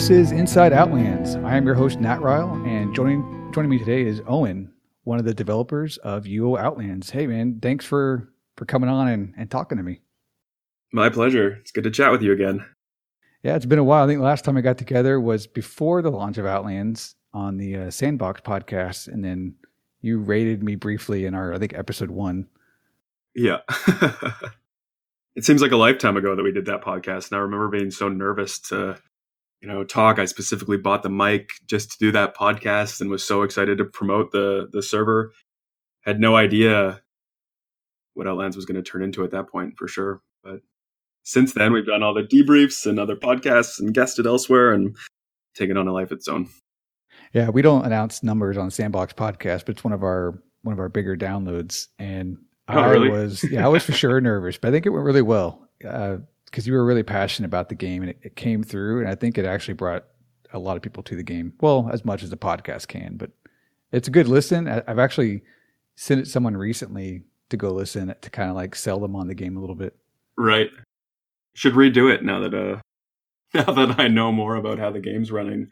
This is Inside Outlands. I am your host, Nat Ryle, and joining joining me today is Owen, one of the developers of UO Outlands. Hey man, thanks for for coming on and, and talking to me. My pleasure. It's good to chat with you again. Yeah, it's been a while. I think the last time I got together was before the launch of Outlands on the uh, Sandbox podcast, and then you rated me briefly in our I think episode one. Yeah. it seems like a lifetime ago that we did that podcast, and I remember being so nervous to, you know, talk. I specifically bought the mic just to do that podcast, and was so excited to promote the the server. Had no idea what Outlands was going to turn into at that point, for sure. But since then, we've done all the debriefs and other podcasts and guested elsewhere and taken on a life of its own. Yeah, we don't announce numbers on Sandbox podcast, but it's one of our one of our bigger downloads. And Oh, I really? was yeah, I was for sure nervous, but I think it went really well uh, because you were really passionate about the game and it, it came through. And I think it actually brought a lot of people to the game. Well, as much as the podcast can, but it's a good listen. I, I've actually sent it someone recently to go listen to kind of like sell them on the game a little bit. Right. Should redo it now that uh now that I know more about how the game's running.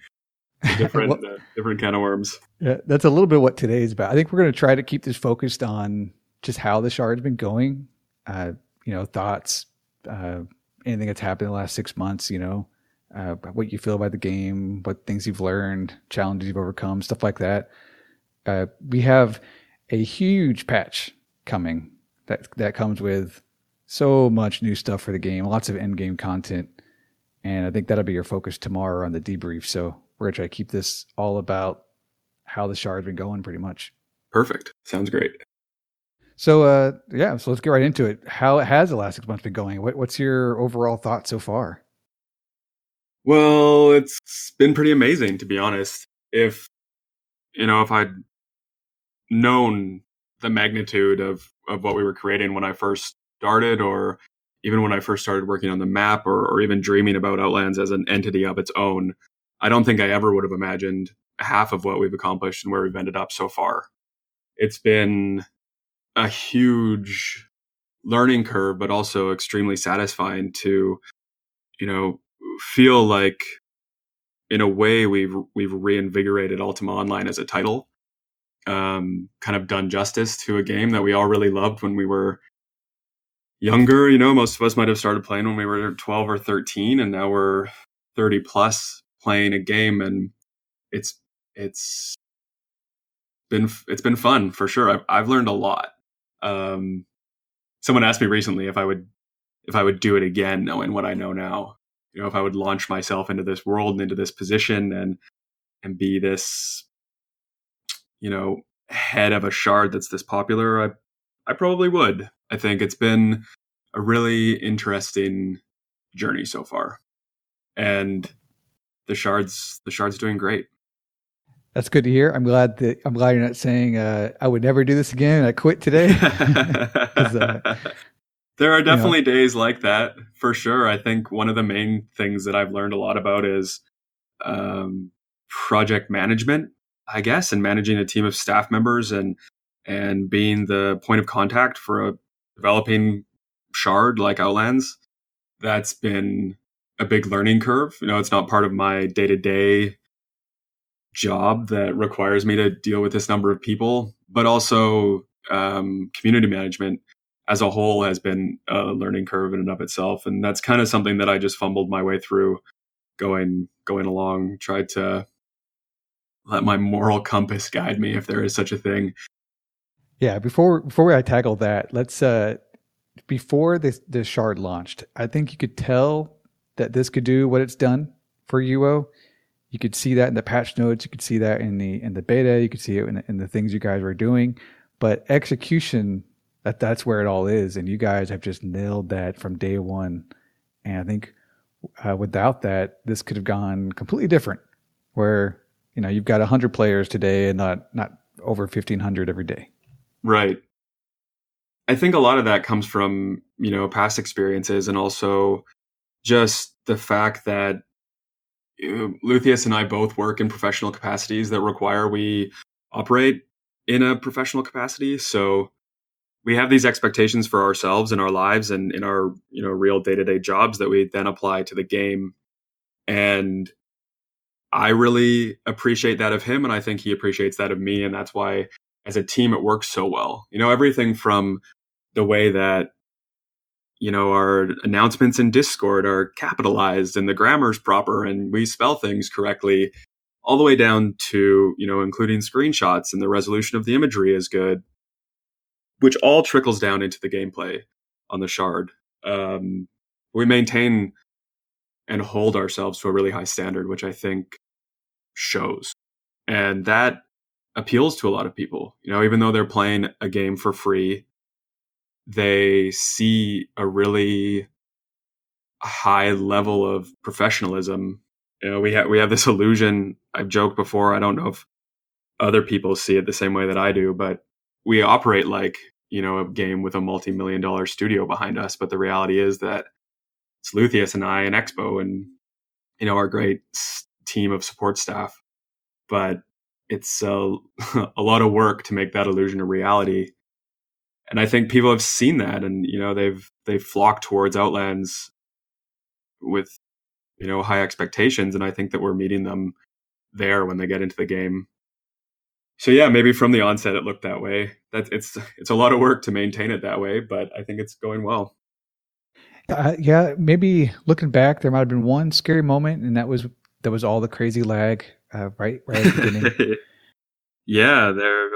Different Well- uh, different kind of worms. Yeah, that's a little bit what today is about. I think we're going to try to keep this focused on just how the shard's been going. Uh, you know, thoughts, uh, anything that's happened in the last six months. You know, uh, what you feel about the game, what things you've learned, challenges you've overcome, stuff like that. Uh, we have a huge patch coming that that comes with so much new stuff for the game, lots of end game content, and I think that'll be your focus tomorrow on the debrief. So we're gonna try to keep this all about how the shard's been going, pretty much. Perfect. Sounds great. So uh, yeah, so let's get right into it. How has the last six months been going? What, what's your overall thought so far? Well, it's been pretty amazing to be honest. If you know, if I'd known the magnitude of of what we were creating when I first started, or even when I first started working on the map, or, or even dreaming about Outlands as an entity of its own, I don't think I ever would have imagined half of what we've accomplished and where we've ended up so far. It's been a huge learning curve, but also extremely satisfying to, you know, feel like in a way we've we've reinvigorated Ultima Online as a title. Um, kind of done justice to a game that we all really loved when we were younger. You know, most of us might have started playing when we were 12 or 13, and now we're 30 plus playing a game, and it's it's been it's been fun for sure. I've I've learned a lot. Um, someone asked me recently if I would if I would do it again, knowing what I know now. You know, if I would launch myself into this world and into this position and and be this, you know, head of a shard that's this popular, I I probably would. I think it's been a really interesting journey so far, and the shards the shards doing great. That's good to hear. I'm glad that I'm glad you're not saying uh, I would never do this again. I quit today. uh, there are definitely days like that for sure. I think one of the main things that I've learned a lot about is um, project management, I guess, and managing a team of staff members and and being the point of contact for a developing shard like Outlands. That's been a big learning curve. You know, it's not part of my day to day job that requires me to deal with this number of people, but also um, community management as a whole has been a learning curve in and of itself, and that's kind of something that I just fumbled my way through, going going along. Tried to let my moral compass guide me, if there is such a thing. Yeah, before before I tackle that, let's uh before this the shard launched, I think you could tell that this could do what it's done for UO. You could see that in the patch notes, you could see that in the in the beta, you could see it in, in the things you guys were doing, but execution that that's where it all is and you guys have just nailed that from day 1. And I think uh, without that this could have gone completely different where you know you've got 100 players today and not not over 1500 every day. Right. I think a lot of that comes from, you know, past experiences and also just the fact that Uh, know, Luthius and I both work in professional capacities that require we operate in a professional capacity. So we have these expectations for ourselves in our lives and in our, you know, real day-to-day jobs that we then apply to the game. And I really appreciate that of him, and I think he appreciates that of me, and that's why as a team it works so well. You know, everything from the way that you know our announcements in Discord are capitalized and the grammar's proper and we spell things correctly, all the way down to you know including screenshots and the resolution of the imagery is good, which all trickles down into the gameplay on the shard. Um, we maintain and hold ourselves to a really high standard, which I think shows. And that appeals to a lot of people. You know, even though they're playing a game for free, they see a really high level of professionalism. You know, we have we have this illusion. I've joked before. I don't know if other people see it the same way that I do, but we operate like you know a game with a multi-million dollar studio behind us. But the reality is that it's Luthius and I and Expo and you know our great team of support staff. But it's a, a lot of work to make that illusion a reality. And I think people have seen that, and you know they've they've flocked towards Outlands with you know high expectations, and I think that we're meeting them there when they get into the game. So yeah, maybe from the onset it looked that way. That it's it's a lot of work to maintain it that way, but I think it's going well. Uh, yeah, maybe looking back, there might have been one scary moment, and that was that was all the crazy lag uh, right right at the beginning. yeah, there.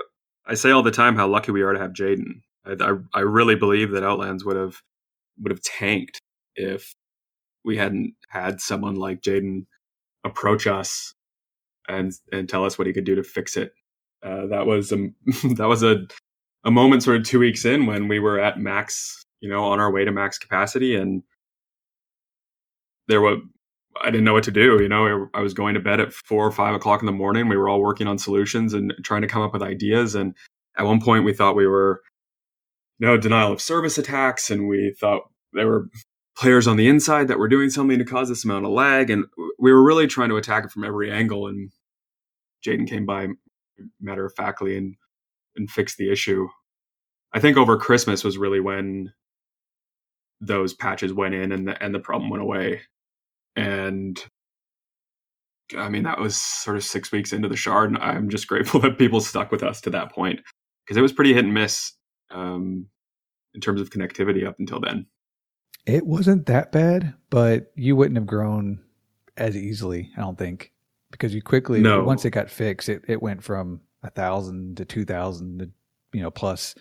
I say all the time how lucky we are to have Jaden. I, I, really believe that Outlands would have would have tanked if we hadn't had someone like Jaden approach us and and tell us what he could do to fix it. Uh, that was a that was a a moment sort of two weeks in when we were at max you know, on our way to max capacity. And there was, I didn't know what to do. You know, I was going to bed at four or five o'clock in the morning. We were all working on solutions and trying to come up with ideas. And at one point, we thought we were, know, denial of service attacks, and we thought there were players on the inside that were doing something to cause this amount of lag. And we were really trying to attack it from every angle. And Jaden came by matter of factly and and fixed the issue. I think over Christmas was really when those patches went in and the and the problem went away. And I mean that was sort of six weeks into the shard, and I'm just grateful that people stuck with us to that point because it was pretty hit and miss um, in terms of connectivity up until then. It wasn't that bad, but you wouldn't have grown as easily, I don't think, because you quickly no. once it got fixed, it, it went from a thousand to two thousand to you know plus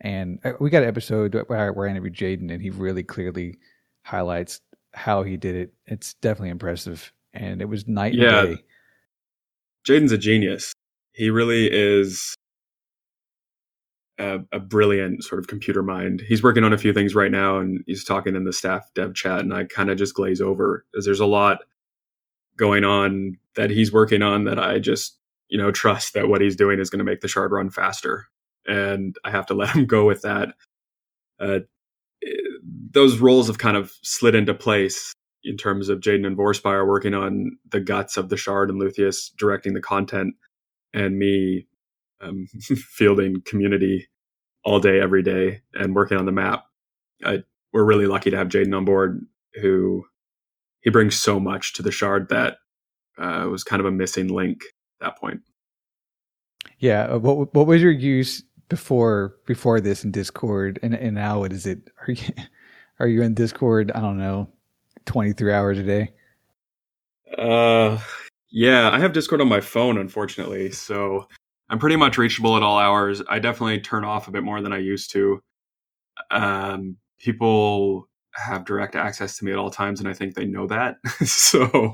and uh, we got an episode where, where I interviewed Jaden, and he really clearly highlights how he did it. It's definitely impressive, and it was night yeah. and day. Jaden's a genius. He really is a, a, brilliant sort of computer mind. He's working on a few things right now, and he's talking in the staff dev chat, and I kind of just glaze over because there's a lot going on that he's working on that I just you know trust that what he's doing is going to make the shard run faster and I have to let him go with that. Uh, those roles have kind of slid into place in terms of Jaden and Vorspire working on the guts of the shard and Luthius directing the content and me um, fielding community all day, every day and working on the map. I, we're really lucky to have Jaden on board who he brings so much to the shard that uh, was kind of a missing link at that point. Yeah. Uh, what, what was your use before before this in Discord, and and now what is it? Are you are you in Discord? I don't know, twenty three hours a day. Uh, yeah, I have Discord on my phone, unfortunately, so I'm pretty much reachable at all hours. I definitely turn off a bit more than I used to. Um, people have direct access to me at all times, and I think they know that. so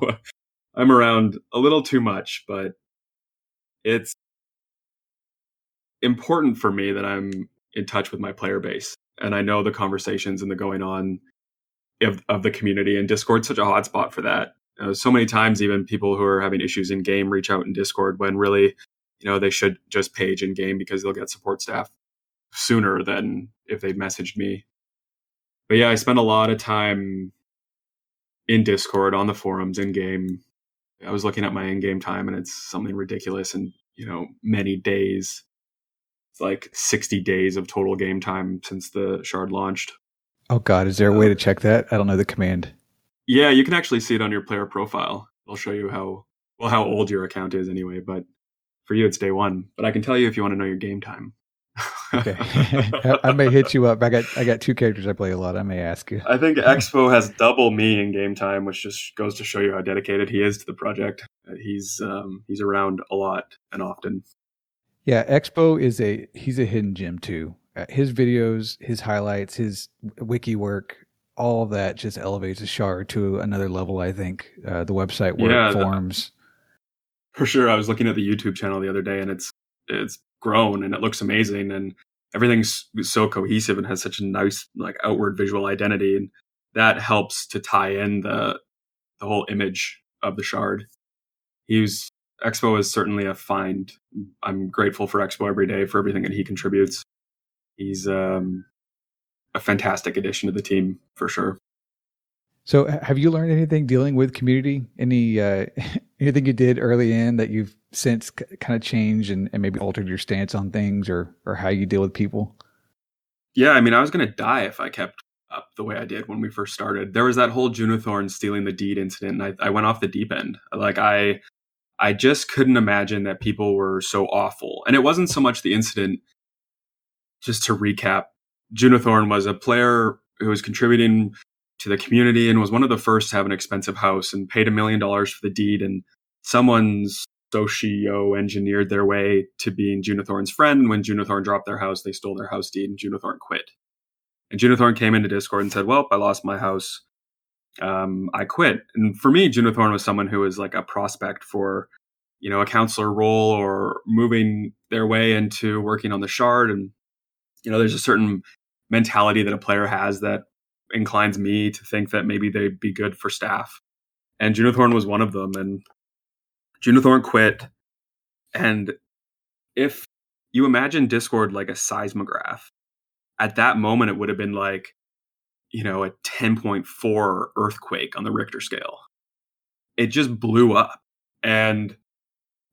I'm around a little too much, but it's important for me that I'm in touch with my player base and I know the conversations and the going on of, of the community and Discord's such a hotspot for that. Uh, so many times, even people who are having issues in game reach out in Discord when really, you know, they should just page in game because they'll get support staff sooner than if they messaged me. But yeah, I spend a lot of time in Discord on the forums in game. I was looking at my in game time and it's something ridiculous and, you know, many days it's like 60 days of total game time since the shard launched. Oh God, is there a way to uh, check that? I don't know the command. Yeah, you can actually see it on your player profile. It'll show you how well how old your account is anyway, but for you it's day one. But I can tell you if you want to know your game time. okay, I may hit you up. I got I got two characters I play a lot. I may ask you. I think Expo has double me in game time, which just goes to show you how dedicated he is to the project. Uh, he's um, he's around a lot and often. Yeah, Expo is a he's a hidden gem too. Uh, his videos, his highlights, his wiki work, all of that just elevates the shard to another level. I think uh, the website work yeah, forms. For sure, I was looking at the YouTube channel the other day, and it's it's grown and it looks amazing, and everything's so cohesive and has such a nice like outward visual identity, and that helps to tie in the the whole image of the shard. He's Expo is certainly a find. I'm grateful for Expo every day for everything that he contributes. He's um, a fantastic addition to the team for sure. So, have you learned anything dealing with community? Any uh, anything you did early in that you've since c- kind of changed and, and maybe altered your stance on things or or how you deal with people? Yeah, I mean, I was going to die if I kept up the way I did when we first started. There was that whole Junithorn stealing the deed incident, and I, I went off the deep end. Like I, I just couldn't imagine that people were so awful. And it wasn't so much the incident. Just to recap, Junithorn was a player who was contributing to the community and was one of the first to have an expensive house and paid a million dollars for the deed. And someone's socio engineered their way to being Junithorn's friend. And when Junithorn dropped their house, they stole their house deed and Junithorn quit. And Junithorn came into Discord and said, Well, I lost my house. Um, I quit. And for me, Junithorn was someone who was like a prospect for, you know, a counselor role or moving their way into working on the shard. And, you know, there's a certain mentality that a player has that inclines me to think that maybe they'd be good for staff. And Junithorn was one of them. And Junithorn quit. And if you imagine Discord like a seismograph, at that moment it would have been like, you know, a 10.4 earthquake on the Richter scale. It just blew up. And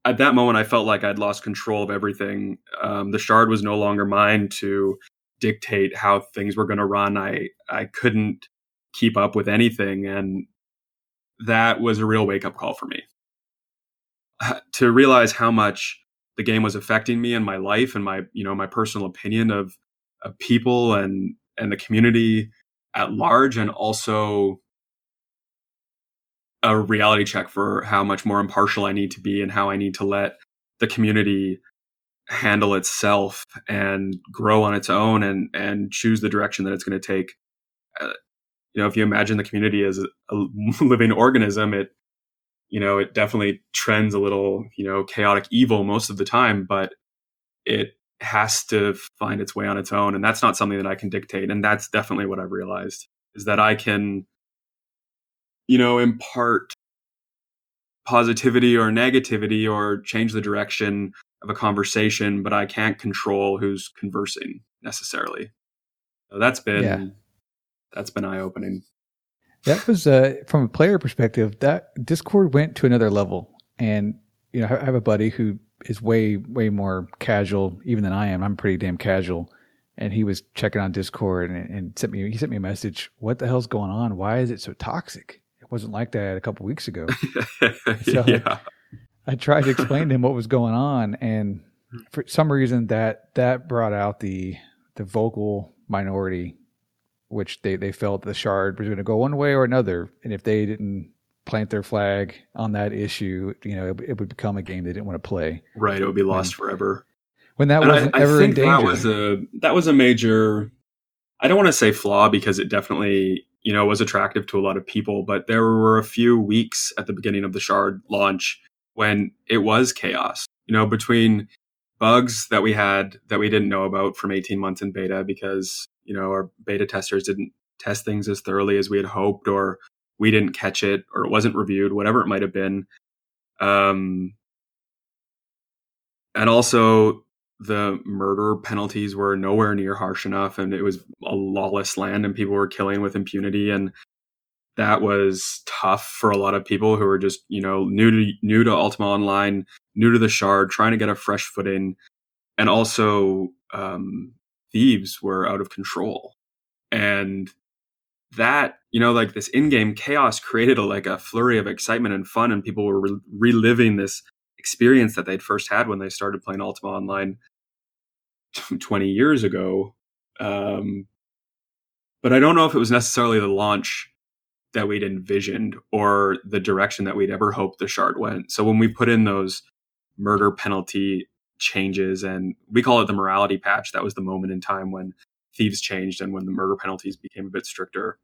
at that moment, I felt like I'd lost control of everything. Um, the shard was no longer mine to dictate how things were going to run. I I couldn't keep up with anything, and that was a real wake up call for me. to realize how much the game was affecting me and my life and my you know my personal opinion of of people and and the community at large, and also a reality check for how much more impartial I need to be and how I need to let the community handle itself and grow on its own and and choose the direction that it's going to take. Uh, you know if you imagine the community as a, a, living organism it you know it definitely trends a little you know chaotic evil most of the time but it has to find its way on its own and that's not something that i can dictate and that's definitely what i've realized is that i can you know impart positivity or negativity or change the direction of a conversation, but I can't control who's conversing necessarily. So that's been yeah. that's been eye opening. That was uh, from a player perspective. That Discord went to another level, and you know I have a buddy who is way way more casual even than I am. I'm pretty damn casual, and he was checking on Discord and, and sent me he sent me a message. What the hell's going on? Why is it so toxic? It wasn't like that a couple weeks ago. so, yeah. I tried to explain to him what was going on, and for some reason that that brought out the the vocal minority, which they they felt the shard was going to go one way or another, and if they didn't plant their flag on that issue, you know, it, it would become a game they didn't want to play. Right, it would be lost and forever. When that wasn't I, ever I in danger. That was a that was a major. I don't want to say flaw because it definitely you know was attractive to a lot of people, but there were a few weeks at the beginning of the shard launch when it was chaos, you know, between bugs that we had that we didn't know about from 18 months in beta because, you know, our beta testers didn't test things as thoroughly as we had hoped or we didn't catch it or it wasn't reviewed, whatever it might have been. Um, and also the murder penalties were nowhere near harsh enough and it was a lawless land and people were killing with impunity and that was tough for a lot of people who were just you know new to new to Ultima Online, new to the Shard, trying to get a fresh footing, and also um, thieves were out of control, and that you know like this in-game chaos created a, like a flurry of excitement and fun and people were re- reliving this experience that they'd first had when they started playing ultima online 20 years ago. Um, but i don't know if it was necessarily the launch that we'd envisioned or the direction that we'd ever hoped the shard went so when we put in those murder penalty changes and we call it the morality patch that was the moment in time when thieves changed and when the murder penalties became a bit stricter.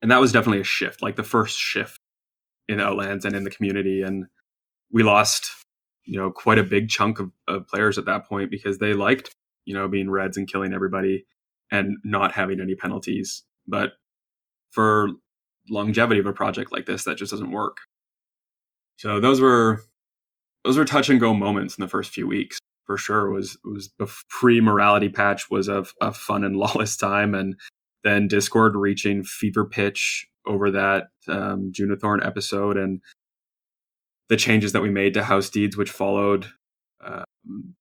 And that was definitely a shift, like the first shift in Outlands and in the community. And we lost, you know, quite a big chunk of, of players at that point because they liked, you know, being reds and killing everybody and not having any penalties. But for longevity of a project like this, that just doesn't work. So those were those were touch and go moments in the first few weeks for sure was was the pre morality patch was a, a fun and lawless time and then discord reaching fever pitch over that um, Junithorn episode and the changes that we made to house deeds which followed um,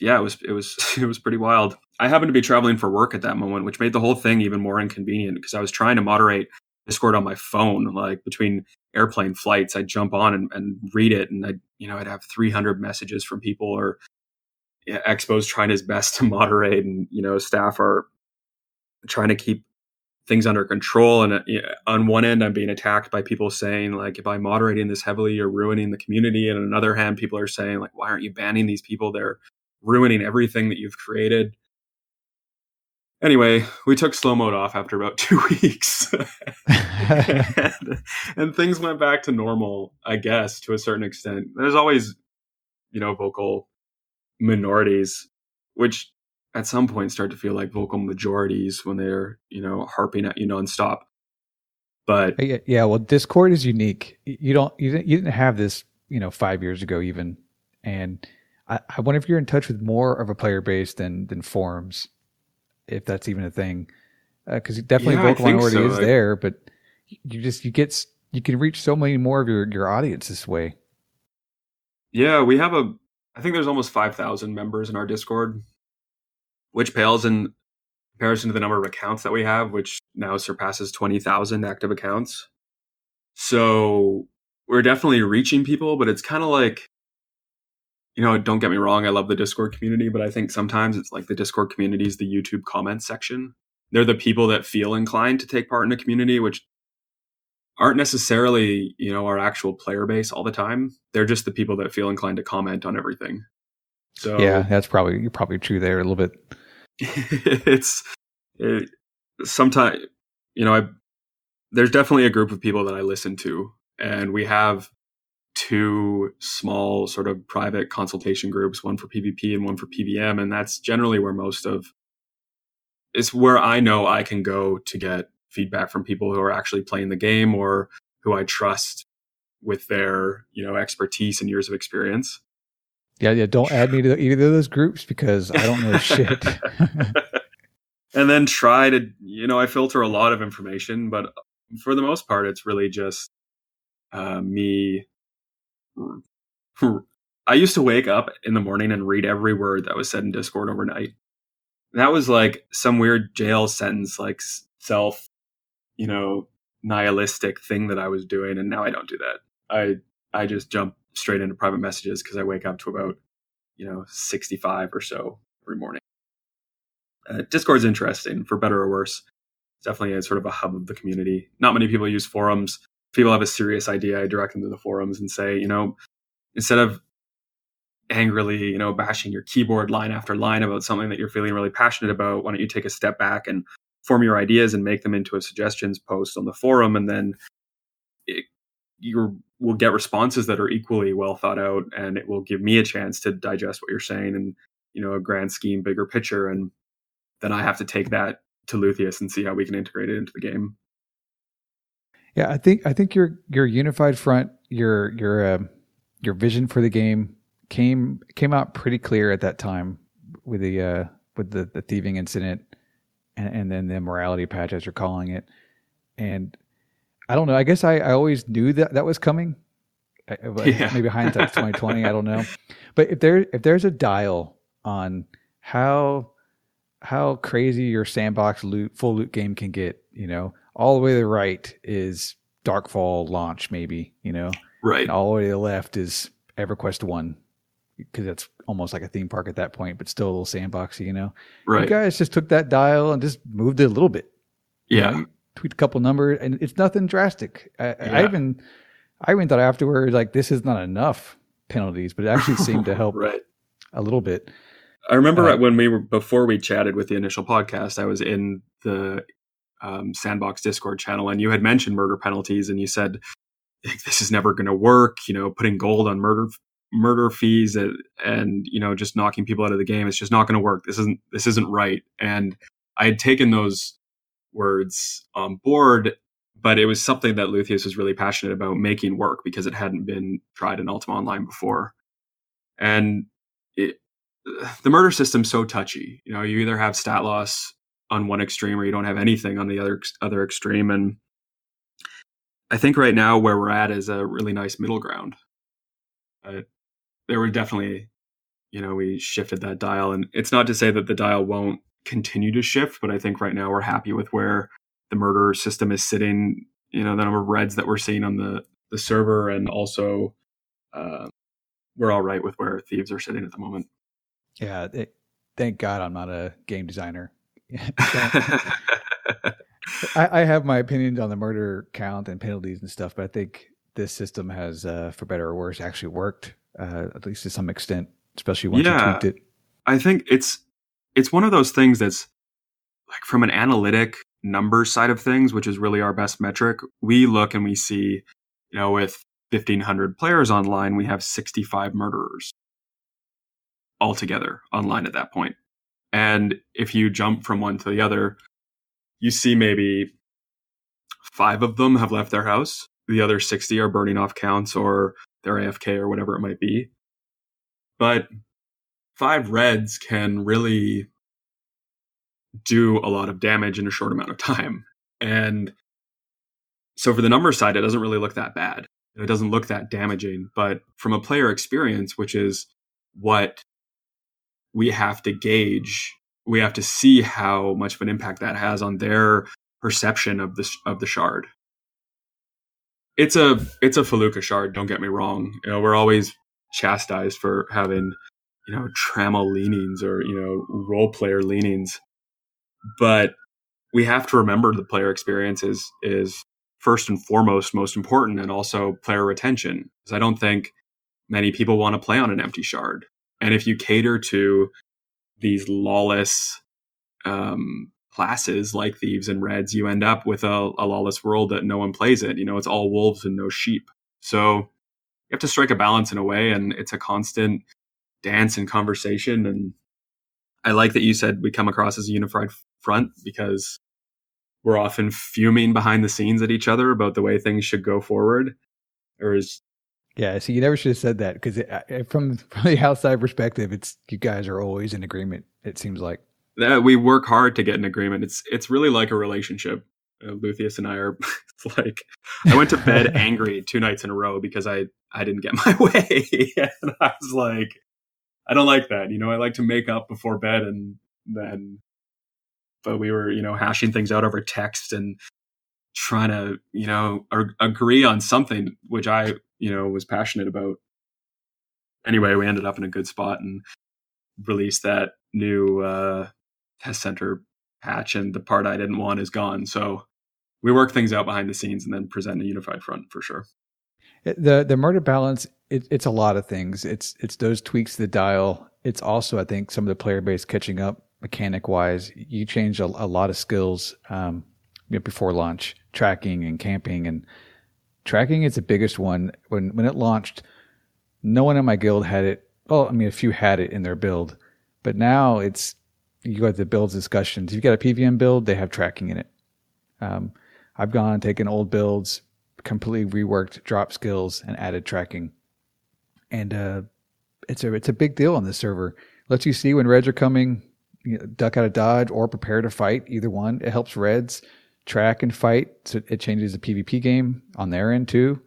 yeah it was it was it was pretty wild. I happened to be traveling for work at that moment which made the whole thing even more inconvenient because i was trying to moderate discord on my phone like between airplane flights. I'd jump on and, and read it and i'd you know i'd have 300 messages from people or expo's trying his best to moderate and you know staff are trying to keep things under control. And uh, on one end i'm being attacked by people saying like if i'm moderating this heavily? You're ruining the community. And on another hand people are saying like why aren't you banning these people? They're ruining everything that you've created anyway we took slow mode off after about two weeks and, and things went back to normal i guess to a certain extent there's always you know vocal minorities, which at some point start to feel like vocal majorities when they're, you know, harping at you nonstop. But yeah, well, Discord is unique. You don't, you didn't, you didn't have this, you know, five years ago even, and I, I wonder if you're in touch with more of a player base than than forums, if that's even a thing, because uh, definitely yeah, vocal minority so. is there, but you just you get you can reach so many more of your your audience this way. Yeah, we have a I think there's almost 5,000 members in our Discord, which pales in comparison to the number of accounts that we have, which now surpasses 20,000 active accounts. So we're definitely reaching people, but it's kind of like, you know, don't get me wrong, I love the Discord community, but I think sometimes it's like the Discord community is the YouTube comments section. They're the people that feel inclined to take part in a community, which aren't necessarily you know our actual player base all the time. They're just the people that feel inclined to comment on everything. So yeah that's probably you're probably true there a little bit. It's it, sometimes you know i there's definitely a group of people that i listen to and we have two small sort of private consultation groups one for pvp and one for pvm and that's generally where most of it's where i know i can go to get feedback from people who are actually playing the game or who I trust with their, you know, expertise and years of experience. Yeah, yeah. Don't add me to either of those groups because I don't know shit. and then try to, you know, I filter a lot of information, but for the most part, it's really just uh, me. I used to wake up in the morning and read every word that was said in Discord overnight. That was like some weird jail sentence, like self you know, nihilistic thing that I was doing. And now I don't do that. I, I just jump straight into private messages because I wake up to about, you know, 65 or so every morning. Uh, Discord's interesting for better or worse. It's definitely a sort of a hub of the community. Not many people use forums. People have a serious idea, I direct them to the forums and say, you know, instead of angrily, you know, bashing your keyboard line after line about something that you're feeling really passionate about, why don't you take a step back and form your ideas and make them into a suggestions post on the forum and then it, you will get responses that are equally well thought out and it will give me a chance to digest what you're saying and you know a grand scheme bigger picture and then i have to take that to Luthius and see how we can integrate it into the game yeah i think i think your your unified front your your uh, your vision for the game came came out pretty clear at that time with the uh with the, the thieving incident and, and then the morality patch, as you're calling it. And I don't know. I guess I, I always knew that that was coming. Yeah. Maybe hindsight's twenty twenty. I don't know. But if there if there's a dial on how how crazy your sandbox loot full loot game can get. You know, all the way to the right is Darkfall launch, maybe. You know, right. And all the way to the left is EverQuest One, because that's almost like a theme park at that point, but still a little sandboxy. You know, right. You guys just took that dial and just moved it a little bit. Yeah. You know, tweet a couple numbers, and it's nothing drastic. I, yeah. I even, I even thought afterwards, like this is not enough penalties, but it actually seemed to help right. a little bit. I remember uh, when we were before we chatted with the initial podcast, I was in the um, Sandbox Discord channel, and you had mentioned murder penalties, and you said this is never going to work. You know, putting gold on murder murder fees and, and you know just knocking people out of the game it's just not going to work this isn't this isn't right and i had taken those words on board but it was something that Luthius was really passionate about making work because it hadn't been tried in ultima online before and it, the murder system's so touchy you know you either have stat loss on one extreme or you don't have anything on the other other extreme and i think right now where we're at is a really nice middle ground uh, there were definitely, you know, we shifted that dial. And it's not to say that the dial won't continue to shift, but I think right now we're happy with where the murder system is sitting, you know, the number of reds that we're seeing on the, the server. And also, uh, we're all right with where thieves are sitting at the moment. Yeah. It, thank God I'm not a game designer. I, I, have my opinions on the murder count and penalties and stuff, but I think this system has, uh, for better or worse, actually worked uh, at least to some extent, especially once yeah, you tweaked it. I think it's it's one of those things that's like from an analytic numbers side of things, which is really our best metric. We look and we see, you know, with 1500 players online, we have 65 murderers altogether online at that point. And if you jump from one to the other, you see maybe five of them have left their house. The other 60 are burning off counts or they're AFK or whatever it might be. But five reds can really do a lot of damage in a short amount of time. And so for the number side, it doesn't really look that bad. It doesn't look that damaging. But from a player experience, which is what we have to gauge, we have to see how much of an impact that has on their perception of the of the shard it's a it's a Felucca shard. Don't get me wrong. You know, we're always chastised for having you know trammel leanings or you know role player leanings, but we have to remember the player experience is is first and foremost most important, and also player retention. Because I don't think many people want to play on an empty shard, and if you cater to these lawless um, classes like thieves and reds, you end up with a, a lawless world that no one plays it. You know, it's all wolves and no sheep. So you have to strike a balance in a way, and it's a constant dance and conversation. And I like that you said we come across as a unified front because we're often fuming behind the scenes at each other about the way things should go forward. Or is yeah, so you never should have said that because from from the outside perspective, it's you guys are always in agreement. It seems like that we work hard to get an agreement. It's it's really like a relationship. Uh, Luthius and I are like I went to bed angry two nights in a row because I I didn't get my way, and I was like, I don't like that. You know, I like to make up before bed, and then, but we were you know hashing things out over text and trying to you know agree on something which I you know was passionate about. Anyway, we ended up in a good spot and released that new uh, test center patch and the part I didn't want is gone. So we work things out behind the scenes and then present a unified front for sure. The the murder balance it, it's a lot of things. It's it's those tweaks to the dial. It's also I think some of the player base catching up mechanic wise. You change a, a lot of skills um, before launch, tracking and camping and tracking is the biggest one. When when it launched, no one in my guild had it. Well, I mean a few had it in their build, but now it's you got the builds discussions. If you got a PVM build, they have tracking in it. Um, I've gone taken old builds, completely reworked drop skills, and added tracking. And uh, it's a it's a big deal on this server. Lets you see when reds are coming, you know, duck out of dodge, or prepare to fight. Either one. It helps reds track and fight. So it changes the PvP game on their end too.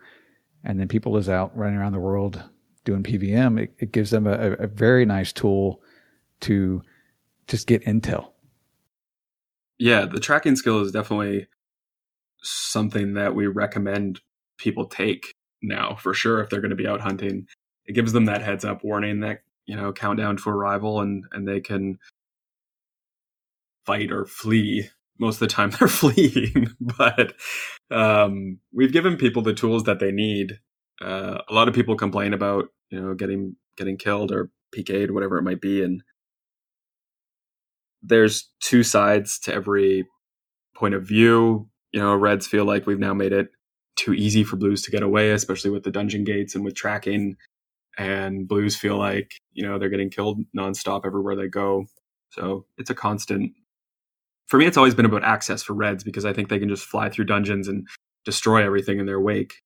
And then people is out running around the world doing PVM. It, it gives them a, a very nice tool to just get intel. Yeah, the tracking skill is definitely something that we recommend people take now for sure if they're going to be out hunting. It gives them that heads up warning that, you know, countdown to arrival and and they can fight or flee. Most of the time they're fleeing, but um, we've given people the tools that they need. Uh, a lot of people complain about, you know, getting getting killed or PK'd, whatever it might be, and there's two sides to every point of view. You know, Reds feel like we've now made it too easy for Blues to get away, especially with the dungeon gates and with tracking. And Blues feel like, you know, they're getting killed nonstop everywhere they go. So it's a constant. For me, it's always been about access for Reds because I think they can just fly through dungeons and destroy everything in their wake.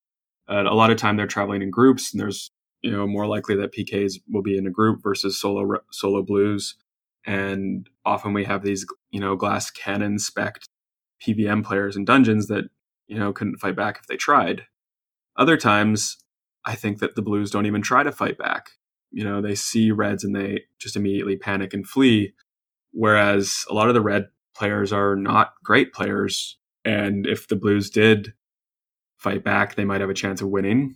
A lot of time they're traveling in groups, and there's you know more likely that PKs will be in a group versus solo solo blues and often we have these you know glass cannon spec PVM players in dungeons that you know couldn't fight back if they tried. Other times, I think that the blues don't even try to fight back. You know, they see reds and they just immediately panic and flee. Whereas a lot of the red players are not great players, and if the blues did fight back, they might have a chance of winning.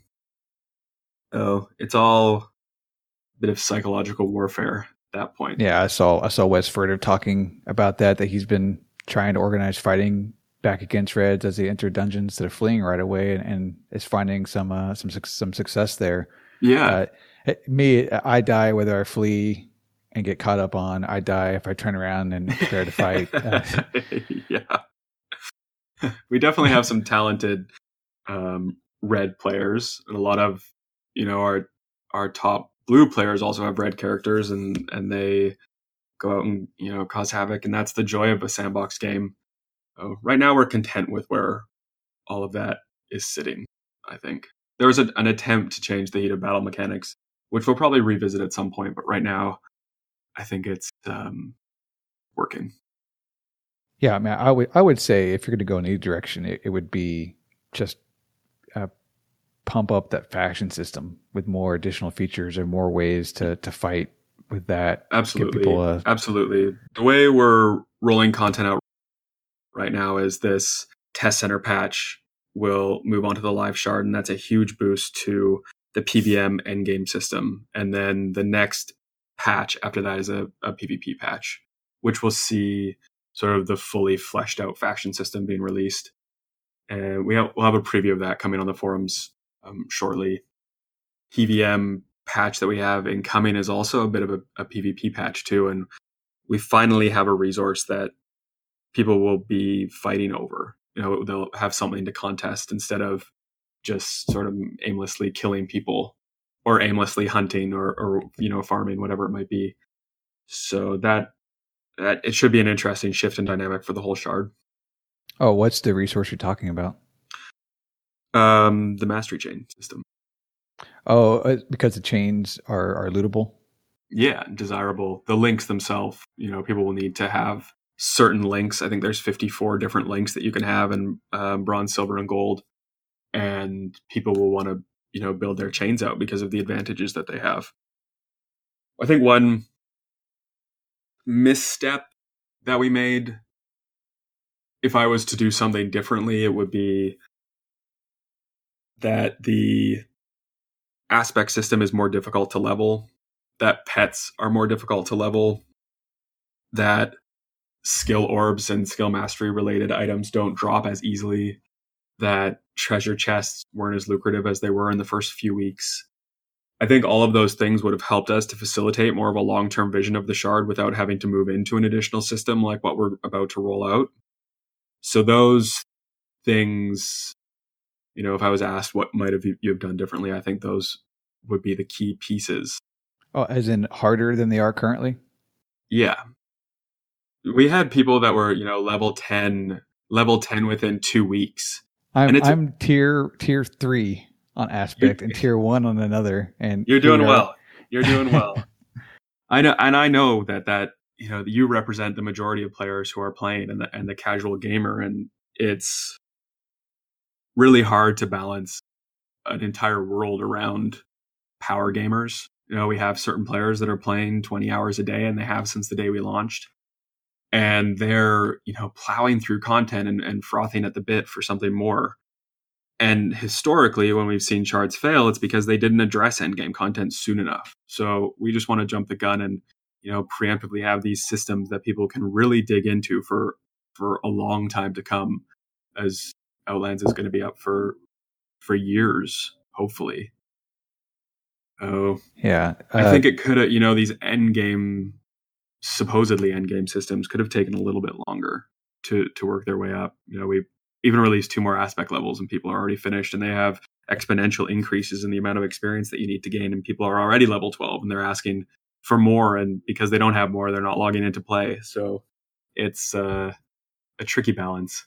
Oh, it's all a bit of psychological warfare at that point. Yeah, I saw I saw Wes Furter talking about that that he's been trying to organize fighting back against Reds as they enter dungeons that are fleeing right away and, and is finding some uh, some some success there. Yeah, uh, me, I die whether I flee and get caught up on. I die if I turn around and prepare to fight. Uh, yeah, we definitely have some talented um, red players and a lot of you know our our top blue players also have red characters and and they go out and you know cause havoc and that's the joy of a sandbox game so right now we're content with where all of that is sitting i think there was a, an attempt to change the heat of battle mechanics which we'll probably revisit at some point but right now i think it's um, working yeah i mean i would i would say if you're going to go in any direction it, it would be just uh, pump up that faction system with more additional features or more ways to to fight with that. Absolutely, people, uh, absolutely. The way we're rolling content out right now is this test center patch will move on to the live shard, and that's a huge boost to the PVM endgame system. And then the next patch after that is a, a PvP patch, which will see sort of the fully fleshed out faction system being released. And we have, we'll have a preview of that coming on the forums um, shortly. PVM patch that we have incoming is also a bit of a, a PvP patch too, and we finally have a resource that people will be fighting over. You know, they'll have something to contest instead of just sort of aimlessly killing people or aimlessly hunting or, or you know farming, whatever it might be. So that that it should be an interesting shift in dynamic for the whole shard. Oh, what's the resource you're talking about? Um, the mastery chain system. Oh, uh, because the chains are are lootable. Yeah, desirable. The links themselves, you know, people will need to have certain links. I think there's 54 different links that you can have in um, bronze, silver, and gold, and people will want to, you know, build their chains out because of the advantages that they have. I think one misstep that we made, if I was to do something differently, it would be that the aspect system is more difficult to level, that pets are more difficult to level, that skill orbs and skill mastery related items don't drop as easily, that treasure chests weren't as lucrative as they were in the first few weeks. I think all of those things would have helped us to facilitate more of a long term vision of the shard without having to move into an additional system like what we're about to roll out. So, those things you know, if I was asked what might have you, have done differently, I think those would be the key pieces. Oh, as in harder than they are currently? Yeah. We had people that were, you know, level 10, level 10 within 2 weeks. I'm I'm tier tier 3 on aspect and tier 1 on another and You're doing well. You're doing well. I know and I know that that you know you represent the majority of players who are playing and the and the casual gamer and it's really hard to balance an entire world around power gamers. You know, we have certain players that are playing 20 hours a day and they have since the day we launched. And they're you know plowing through content and, and frothing at the bit for something more. And historically when we've seen shards fail it's because they didn't address endgame content soon enough. So we just want to jump the gun and you know preemptively have these systems that people can really dig into for for a long time to come as outlands is going to be up for for years hopefully. Oh yeah uh, i think it could have you know these end game supposedly end game systems could have taken a little bit longer to to work their way up. You know we even released two more aspect levels and people are already finished and they have exponential increases in the amount of experience that you need to gain and people are already level 12 and they're asking for more and because they don't have more they're not logging into play. So it's uh, a tricky balance.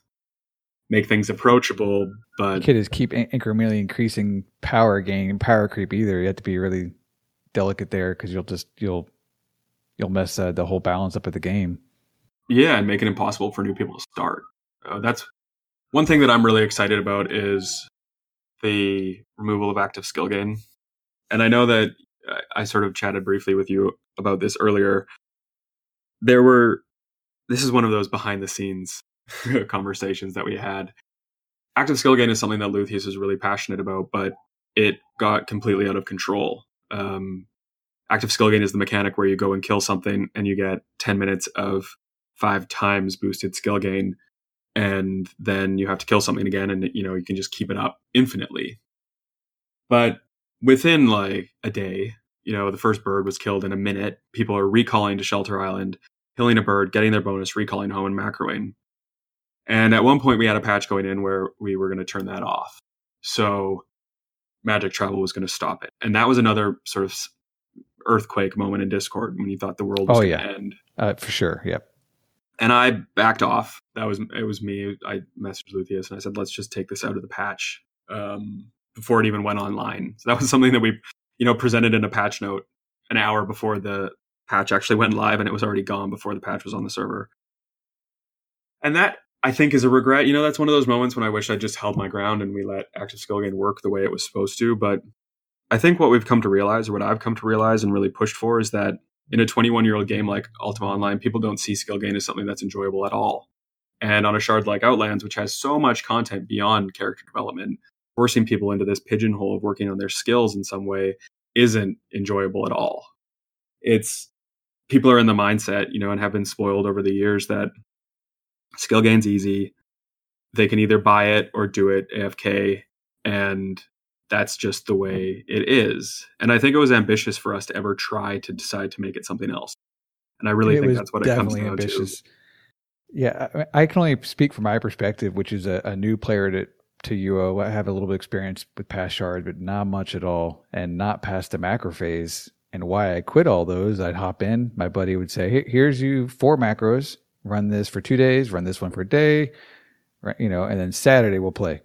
Make things approachable but you could just keep incrementally increasing power gain power creep either. You have to be really delicate there because you'll just you'll you'll mess uh, the whole balance up of the game yeah and make it impossible for new people to start uh, that's one thing that i'm really excited about is the removal of active skill gain and i know that I sort of chatted briefly with you about this earlier. There were, this is one of those behind the scenes conversations that we had. Active skill gain is something that Luthius is really passionate about, but it got completely out of control. Um, active skill gain is the mechanic where you go and kill something and you get 10 minutes of five times boosted skill gain and then you have to kill something again and you know you can just keep it up infinitely but within like a day, you know, the first bird was killed in a minute. People are recalling to Shelter Island, killing a bird, getting their bonus, recalling home, and macroing. And at one point, we had a patch going in where we were going to turn that off. So magic travel was going to stop it. And that was another sort of earthquake moment in Discord when you thought the world was oh, going to end. Uh, for sure. Yep. And I backed off. That was it. Was me. I messaged Luthius and I said, "Let's just take this out of the patch." Um, before it even went online. So that was something that we, you know, presented in a patch note an hour before the patch actually went live and it was already gone before the patch was on the server. And that I think is a regret. You know, that's one of those moments when I wish I just held my ground and we let active skill gain work the way it was supposed to. But I think what we've come to realize, or what I've come to realize and really pushed for, is that in a 21 year old game like Ultima Online, people don't see skill gain as something that's enjoyable at all. And on a shard like Outlands, which has so much content beyond character development, forcing people into this pigeonhole of working on their skills in some way isn't enjoyable at all. It's people are in the mindset, you know, and have been spoiled over the years that skill gain's easy. They can either buy it or do it AFK. And that's just the way it is. And I think it was ambitious for us to ever try to decide to make it something else. And I really it think that's what it comes down ambitious. to. Yeah, I can only speak from my perspective, which is a, a new player to to UO. I have a little bit of experience with past shard, but not much at all, and not past the macro phase. And why I quit all those, I'd hop in. My buddy would say, "Here's you four macros. Run this for two days. Run this one for a day. Right, you know, and then Saturday we'll play."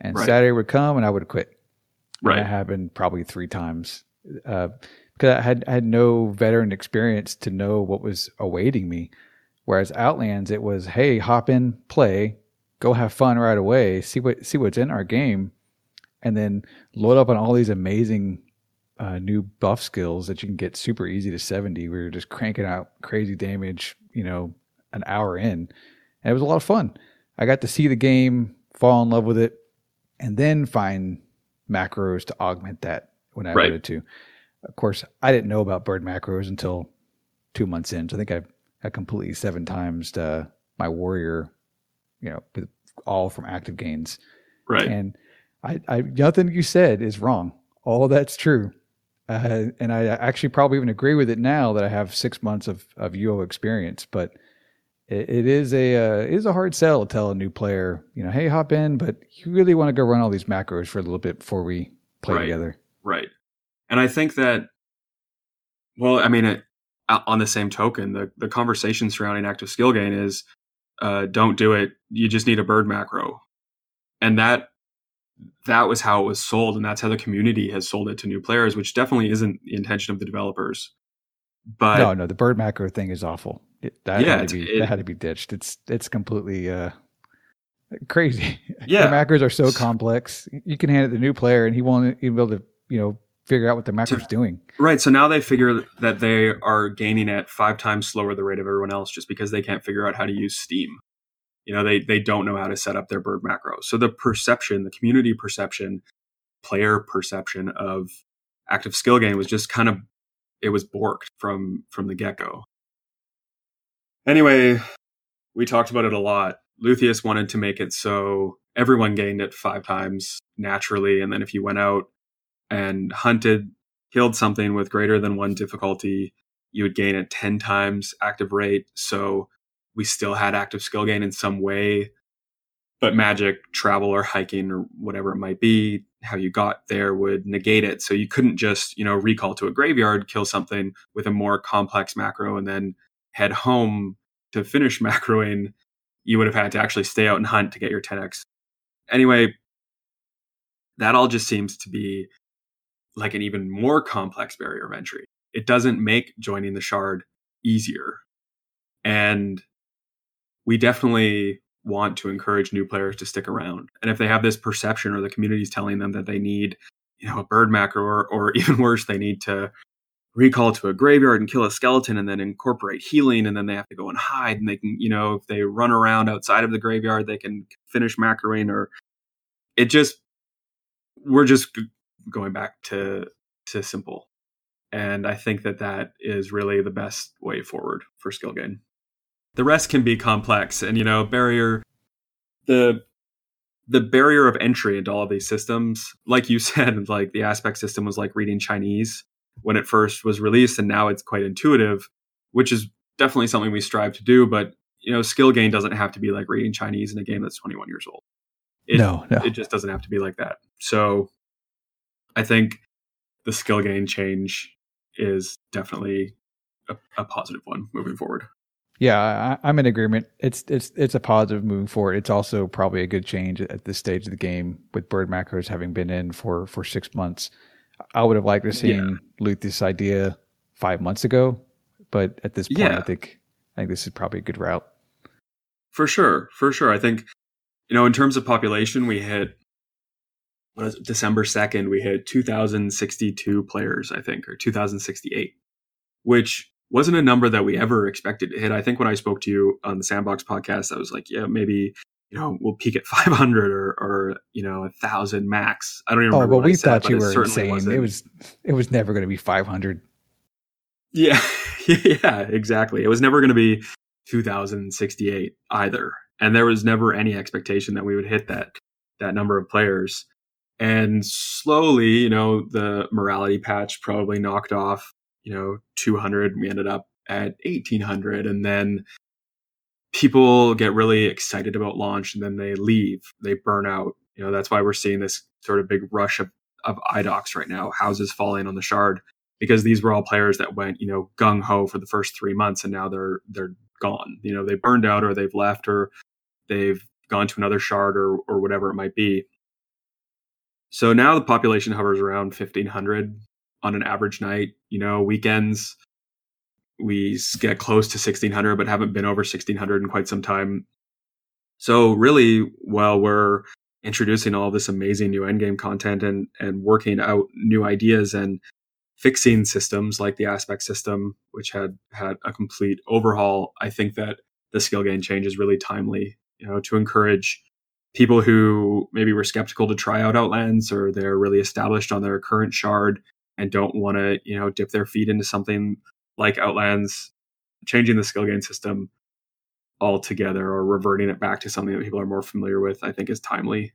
And right. Saturday would come, and I would quit. Right, and that happened probably three times. Uh, because I had I had no veteran experience to know what was awaiting me. Whereas Outlands, it was, "Hey, hop in, play, go have fun right away, see what see what's in our game, and then load up on all these amazing uh, new buff skills that you can get super easy to 70 we were just cranking out crazy damage you know an hour in. And it was a lot of fun. I got to see the game fall in love with it and then find macros to augment that when i right. wanted to of course i didn't know about bird macros until two months in so i think i, I completely seven times uh, my warrior you know, with all from active gains. Right. And I, I nothing you said is wrong. All that's true. Uh, and I actually probably even agree with it now that I have six months of, of UO experience, but it, it is a uh, it is a hard sell to tell a new player, you know, hey, hop in, but you really want to go run all these macros for a little bit before we play right. together. Right. And I think that, well, I mean, it, on the same token, the, the conversation surrounding active skill gain is uh, don't do it. You just need a bird macro. And that that was how it was sold, and that's how the community has sold it to new players, which definitely isn't the intention of the developers. But no, no, the bird macro thing is awful. It, that yeah, had to be it, that had to be ditched. It's it's completely uh, crazy. Yeah, the macros are so complex. You can hand it to the new player, and he won't even be able to you know figure out what the macro's So- doing. Right. So now they figure that they are gaining at five times slower the rate of everyone else just because they can't figure out how to use Steam. You know, they they don't know how to set up their bird macro. So the perception, the community perception, player perception of active skill gain was just kind of it was borked from from the get go. Anyway, we talked about it a lot. Luthius wanted to make it so everyone gained it five times naturally, and then if you went out and hunted killed something with greater than one difficulty, you would gain it 10 times active rate. So we still had active skill gain in some way, but magic, travel, or hiking, or whatever it might be, how you got there would negate it. So you couldn't just, you know, recall to a graveyard, kill something with a more complex macro, and then head home to finish macroing. You would have had to actually stay out and hunt to get your 10x. Anyway, that all just seems to be like an even more complex barrier of entry. It doesn't make joining the shard easier. And we definitely want to encourage new players to stick around. And if they have this perception or the community is telling them that they need, you know, a bird macro or, or even worse, they need to recall to a graveyard and kill a skeleton and then incorporate healing and then they have to go and hide and they can, you know, if they run around outside of the graveyard, they can finish macroing or it just we're just going back to to simple and i think that that is really the best way forward for skill gain the rest can be complex and you know barrier the the barrier of entry into all of these systems like you said like the aspect system was like reading chinese when it first was released and now it's quite intuitive which is definitely something we strive to do but you know skill gain doesn't have to be like reading chinese in a game that's 21 years old it, no, no. it just doesn't have to be like that. So I think the skill gain change is definitely a, a positive one moving forward. Yeah, I, I'm in agreement. It's it's it's a positive moving forward. It's also probably a good change at this stage of the game with bird macros having been in for for six months. I would have liked to seen Luthius idea five months ago, but at this point, Yeah. I think I think this is probably a good route. For sure, for sure. I think you know in terms of population, we hit what is it, December second, we hit 2,062 players, I think, or 2,068, which wasn't a number that we ever expected to hit. I think when I spoke to you on the Sandbox podcast, I was like, yeah, maybe you know we'll peak at 500 or or you know a thousand max. I don't even Oh, remember. well, what we said, thought you it were insane. wasn't- It was it was never going to be 500. Yeah, yeah, exactly. It was never going to be 2068 either, and there was never any expectation that we would hit that that number of players. And slowly, you know, the morality patch probably knocked off, you know, 200. We ended up at 1800, and then people get really excited about launch, and then they leave, they burn out. You know, that's why we're seeing this sort of big rush of of IDOCs right now, houses falling on the shard because these were all players that went, you know, gung ho for the first three months, and now they're they're gone. You know, they burned out, or they've left, or they've gone to another shard, or or whatever it might be. So now the population hovers around fifteen hundred on an average night. You know, weekends we get close to sixteen hundred, but haven't been over sixteen hundred in quite some time. So really, while we're introducing all this amazing new endgame content and and working out new ideas and fixing systems like the aspect system, which had had a complete overhaul, I think that the skill gain change is really timely. You know, to encourage people who maybe were skeptical to try out Outlands or they're really established on their current shard and don't want to, you know, dip their feet into something like Outlands, changing the skill gain system altogether or reverting it back to something that people are more familiar with, I think is timely.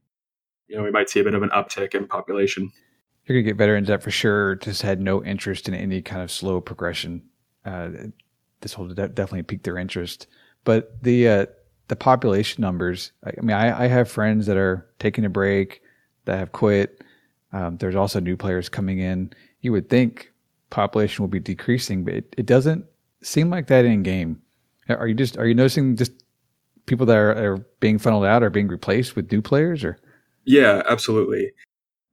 You know, we might see a bit of an uptick in population. You're gonna get veterans that for sure just had no interest in any kind of slow progression. Uh, this will de- definitely pique their interest. But the uh, the population numbers. I, mean, I, I have friends that are taking a break, that have quit. Um, there's also new players coming in. You would think population will be decreasing, but it, it doesn't seem like that in game. Are you just are you noticing just people that are, are being funneled out are being replaced with new players or? Yeah, absolutely.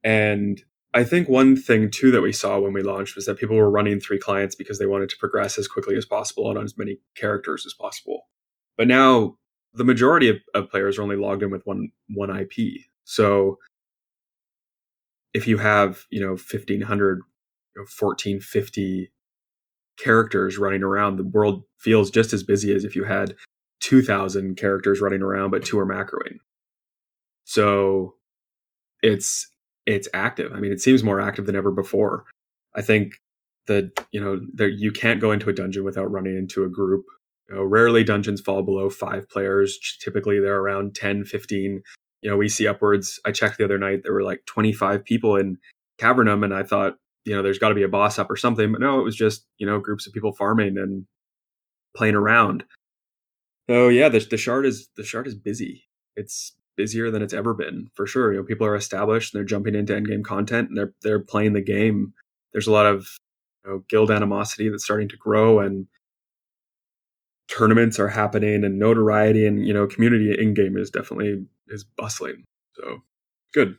And I think one thing too that we saw when we launched was that people were running three clients because they wanted to progress as quickly as possible and on as many characters as possible. But now the majority of, of players are only logged in with one one IP. So if you have you know 1500 you know, 1450 characters running around. The world feels just as busy as if you had 2000 characters running around but two are macroing. So it's it's active. I mean it seems more active than ever before. I think that you know you can't go into a dungeon without running into a group. You know, rarely dungeons fall below five players. Typically they're around 10 15 you know we see upwards i checked the other night there were like 25 people in cavernum and i thought you know there's got to be a boss up or something but no it was just you know groups of people farming and playing around. So yeah the, the shard is the shard is busy. It's busier than it's ever been for sure. You know people are established and they're jumping into endgame content and they're they're playing the game. There's a lot of you know, guild animosity that's starting to grow and tournaments are happening and notoriety and you know community in game is definitely is bustling. So good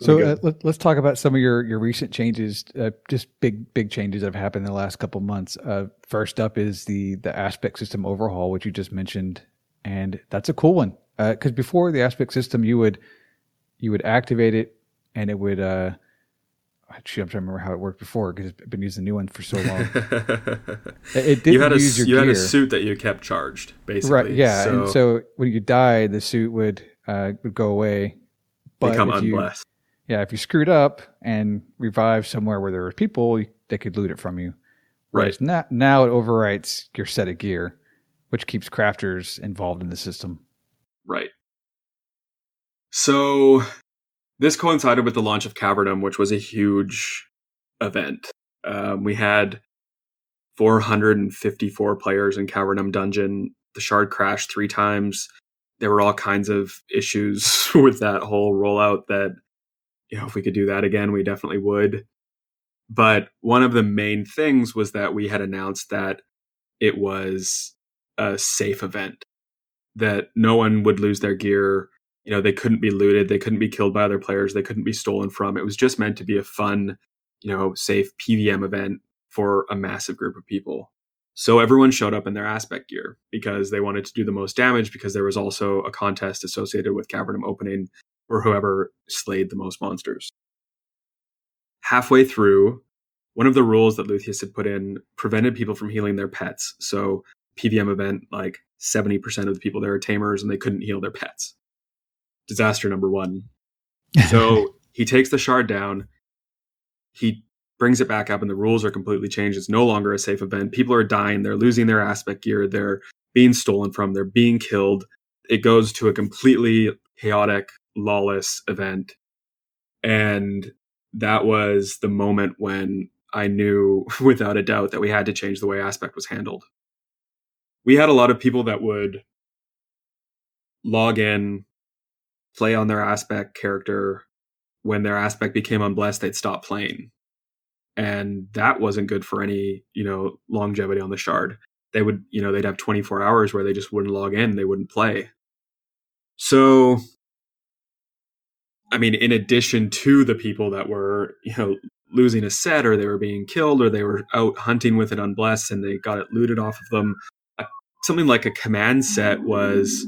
so uh, let, us talk about some of your your recent changes, uh, just big big changes that have happened in the last couple months. Uh, first up is the the aspect system overhaul, which you just mentioned, and that's a cool one. Because uh, before the aspect system, you would you would activate it, and it would. Uh, actually, I'm trying to remember how it worked before because I've been using the new one for so long. it, didn't you had a, use your you gear. had a suit that you kept charged, basically. Right. Yeah. So, and so when you die, the suit would uh, would go away. But become unblessed. Yeah, if you screwed up and revive somewhere where there were people, they could loot it from you. Right. Now, now it overwrites your set of gear, which keeps crafters involved in the system. Right. So this coincided with the launch of Cavernum, which was a huge event. Um, we had 454 players in Cavernum Dungeon. The shard crashed three times. There were all kinds of issues with that whole rollout that you know, if we could do that again, we definitely would. But one of the main things was that we had announced that it was a safe event, that no one would lose their gear. You know, they couldn't be looted, they couldn't be killed by other players, they couldn't be stolen from. It was just meant to be a fun, you know, safe PVM event for a massive group of people. So everyone showed up in their aspect gear because they wanted to do the most damage because there was also a contest associated with Cavernum opening or whoever slayed the most monsters. Halfway through, one of the rules that Luthius had put in prevented people from healing their pets. So PVM event, like 70% of the people there are tamers and they couldn't heal their pets. Disaster number one. So he takes the shard down. He brings it back up and the rules are completely changed. It's no longer a safe event. People are dying. They're losing their aspect gear. They're being stolen from. They're being killed. It goes to a completely chaotic lawless event. And that was the moment when I knew without a doubt that we had to change the way aspect was handled. We had a lot of people that would log in, play on their aspect character. When their aspect became unblessed, they'd stop playing. And that wasn't good for any, you know, longevity on the shard. They would, you know, they'd have 24 hours where they just wouldn't log in, they wouldn't play. So I mean, in addition to the people that were, you know, losing a set or they were being killed or they were out hunting with it unblessed and they got it looted off of them, something like a command set was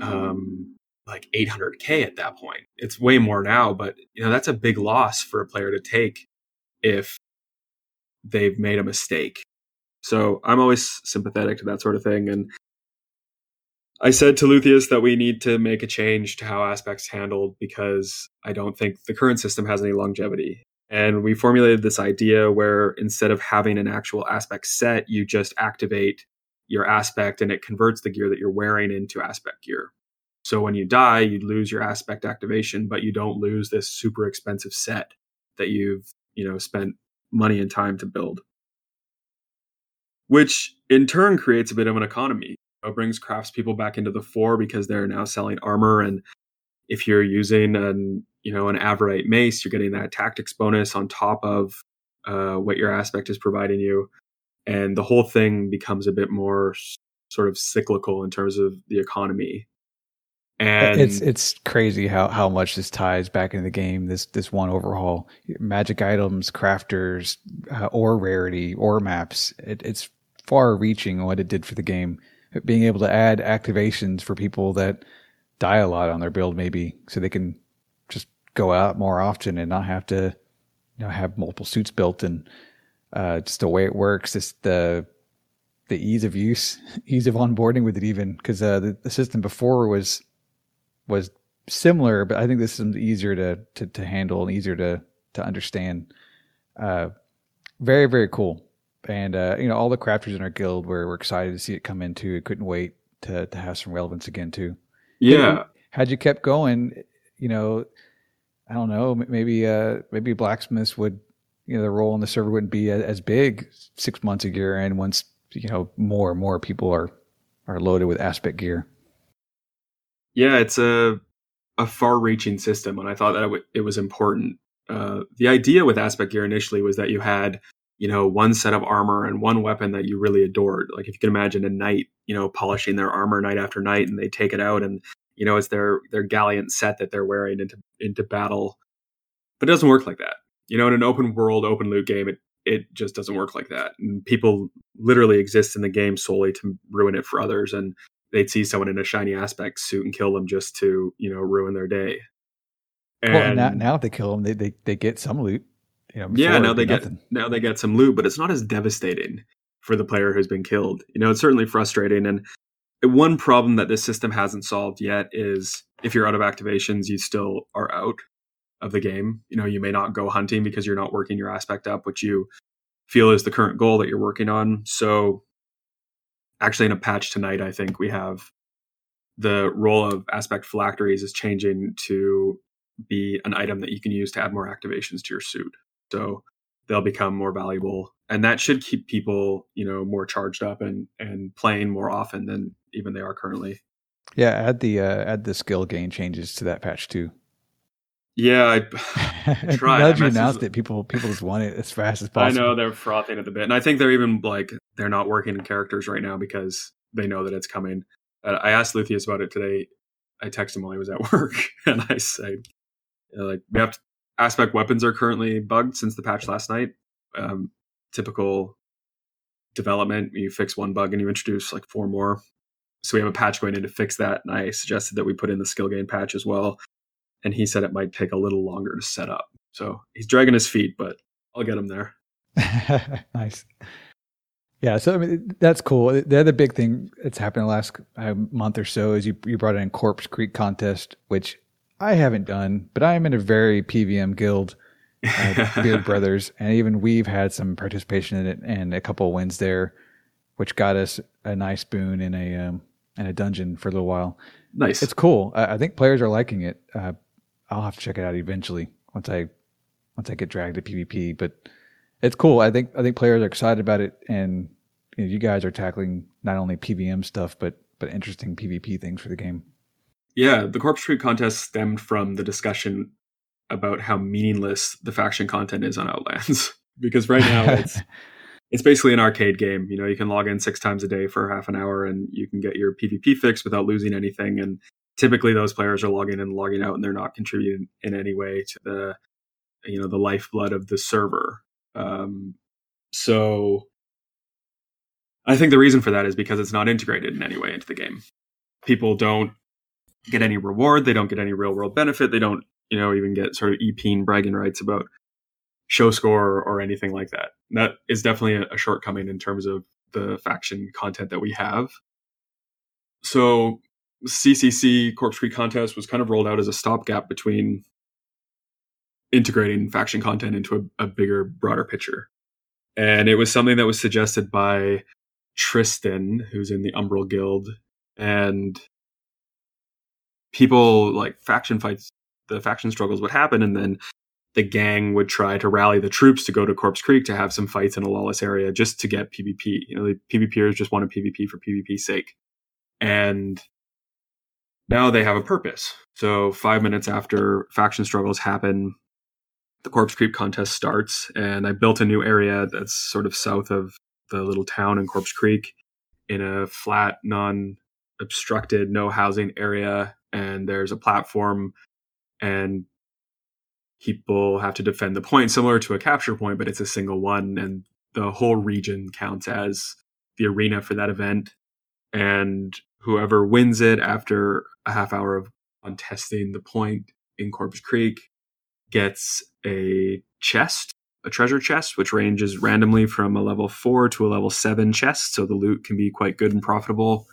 um, like 800k at that point. It's way more now, but you know that's a big loss for a player to take if they've made a mistake. So I'm always sympathetic to that sort of thing, and I said to Luthius that we need to make a change to how aspects handled because I don't think the current system has any longevity. And we formulated this idea where instead of having an actual aspect set, you just activate your aspect and it converts the gear that you're wearing into aspect gear. So when you die, you lose your aspect activation, but you don't lose this super expensive set that you've, you know, spent money and time to build. Which in turn creates a bit of an economy brings craftspeople back into the fore because they're now selling armor. And if you're using an you know an avirite mace you're getting that tactics bonus on top of uh, what your aspect is providing you. And the whole thing becomes a bit more sort of cyclical in terms of the economy. And it's it's crazy how how much this ties back into the game this this one overhaul. Magic items crafters uh, or rarity or maps it, it's far reaching what it did for the game being able to add activations for people that die a lot on their build, maybe, so they can just go out more often and not have to, you know, have multiple suits built and uh, just the way it works, just the the ease of use, ease of onboarding with it, even because uh, the, the system before was was similar, but I think this is easier to to, to handle and easier to to understand. Uh, very very cool, and uh, you know all the crafters in our guild were, were excited to see it come into. It, couldn't wait to to have some relevance again too. Yeah, had you kept going, you know, I don't know, maybe uh maybe blacksmiths would you know the role in the server wouldn't be as big six months a year, and once you know more and more people are are loaded with aspect gear. Yeah, it's a a far-reaching system, and I thought that it, w- it was important. Uh, the idea with aspect gear initially was that you had you know one set of armor and one weapon that you really adored. Like if you can imagine a knight, you know, polishing their armor night after night, and they take it out and you know it's their their gallant set that they're wearing into into battle. But it doesn't work like that. You know, in an open world, open loot game, it it just doesn't work like that. And people literally exist in the game solely to ruin it for others. And they'd see someone in a shiny aspect suit and kill them just to, you know, ruin their day. And well, now, now if they kill them, they, they, they get some loot. You know, yeah, now they nothing. get now they get some loot, but it's not as devastating for the player who's been killed. You know, it's certainly frustrating. And one problem that this system hasn't solved yet is if you're out of activations, you still are out of the game. You know, you may not go hunting because you're not working your aspect up, which you feel is the current goal that you're working on. So, actually, in a patch tonight, I think we have the role of aspect phylacteries is changing to be an item that you can use to add more activations to your suit. So they'll become more valuable, and that should keep people, you know, more charged up and and playing more often than even they are currently. Yeah, add the uh, add the skill gain changes to that patch too. Yeah, I, tried. now that you announced it, people people just want it as fast as possible. I know they're frothing at the bit, and I think they're even like they're not working in characters right now because they know that it's coming. Uh, I asked Luthius about it today. I texted him while he was at work, and I said, you know, like we have to, aspect weapons are currently bugged since the patch last night. Um, typical development, you fix one bug and you introduce like four more. So we have a patch going in to fix that, and I suggested that we put in the skill gain patch as well and he said it might take a little longer to set up. So he's dragging his feet, but I'll get him there. nice. Yeah, so I mean that's cool. The other big thing that's happened the last uh, month or so is you you brought in Corpse Creek contest, which I haven't done, but I am in a very PVM guild, uh, Beard Brothers, and even we've had some participation in it and a couple wins there, which got us a nice boon in a um, in a dungeon for a little while. Nice. It's cool. I, I think players are liking it. Uh, I'll have to check it out eventually once I once I get dragged to PvP. But it's cool. I think I think players are excited about it, and you, know, you guys are tackling not only PVM stuff but but interesting PvP things for the game. Yeah, the Corpse Creek contest stemmed from the discussion about how meaningless the faction content is on Outlands. because right now it's it's basically an arcade game. You know, you can log in six times a day for half an hour and you can get your PvP fix without losing anything. And typically those players are logging in and logging out and they're not contributing in any way to the you know the lifeblood of the server um, so i think the reason for that is because it's not integrated in any way into the game people don't get any reward they don't get any real world benefit they don't you know even get sort of ep bragging rights about show score or anything like that that is definitely a, a shortcoming in terms of the faction content that we have so CCC Corpse Creek contest was kind of rolled out as a stopgap between integrating faction content into a, a, bigger, broader picture. And it was something that was suggested by Tristan, who's in the Umbral Guild, and people like faction fights, the faction struggles would happen, and then the gang would try to rally the troops to go to Corpse Creek to have some fights in a lawless area just to get PvP. You know, the PvPers just wanted PvP for PvP's sake. And now they have a purpose. So five minutes after faction struggles happen, the Corpse Creek contest starts, and I built a new area that's sort of south of the little town in Corpse Creek in a flat, non obstructed, no housing area. And there's a platform, and people have to defend the point, similar to a capture point, but it's a single one. And the whole region counts as the arena for that event. And whoever wins it after a half hour of on testing the point in Corpse Creek gets a chest, a treasure chest, which ranges randomly from a level four to a level seven chest. So the loot can be quite good and profitable.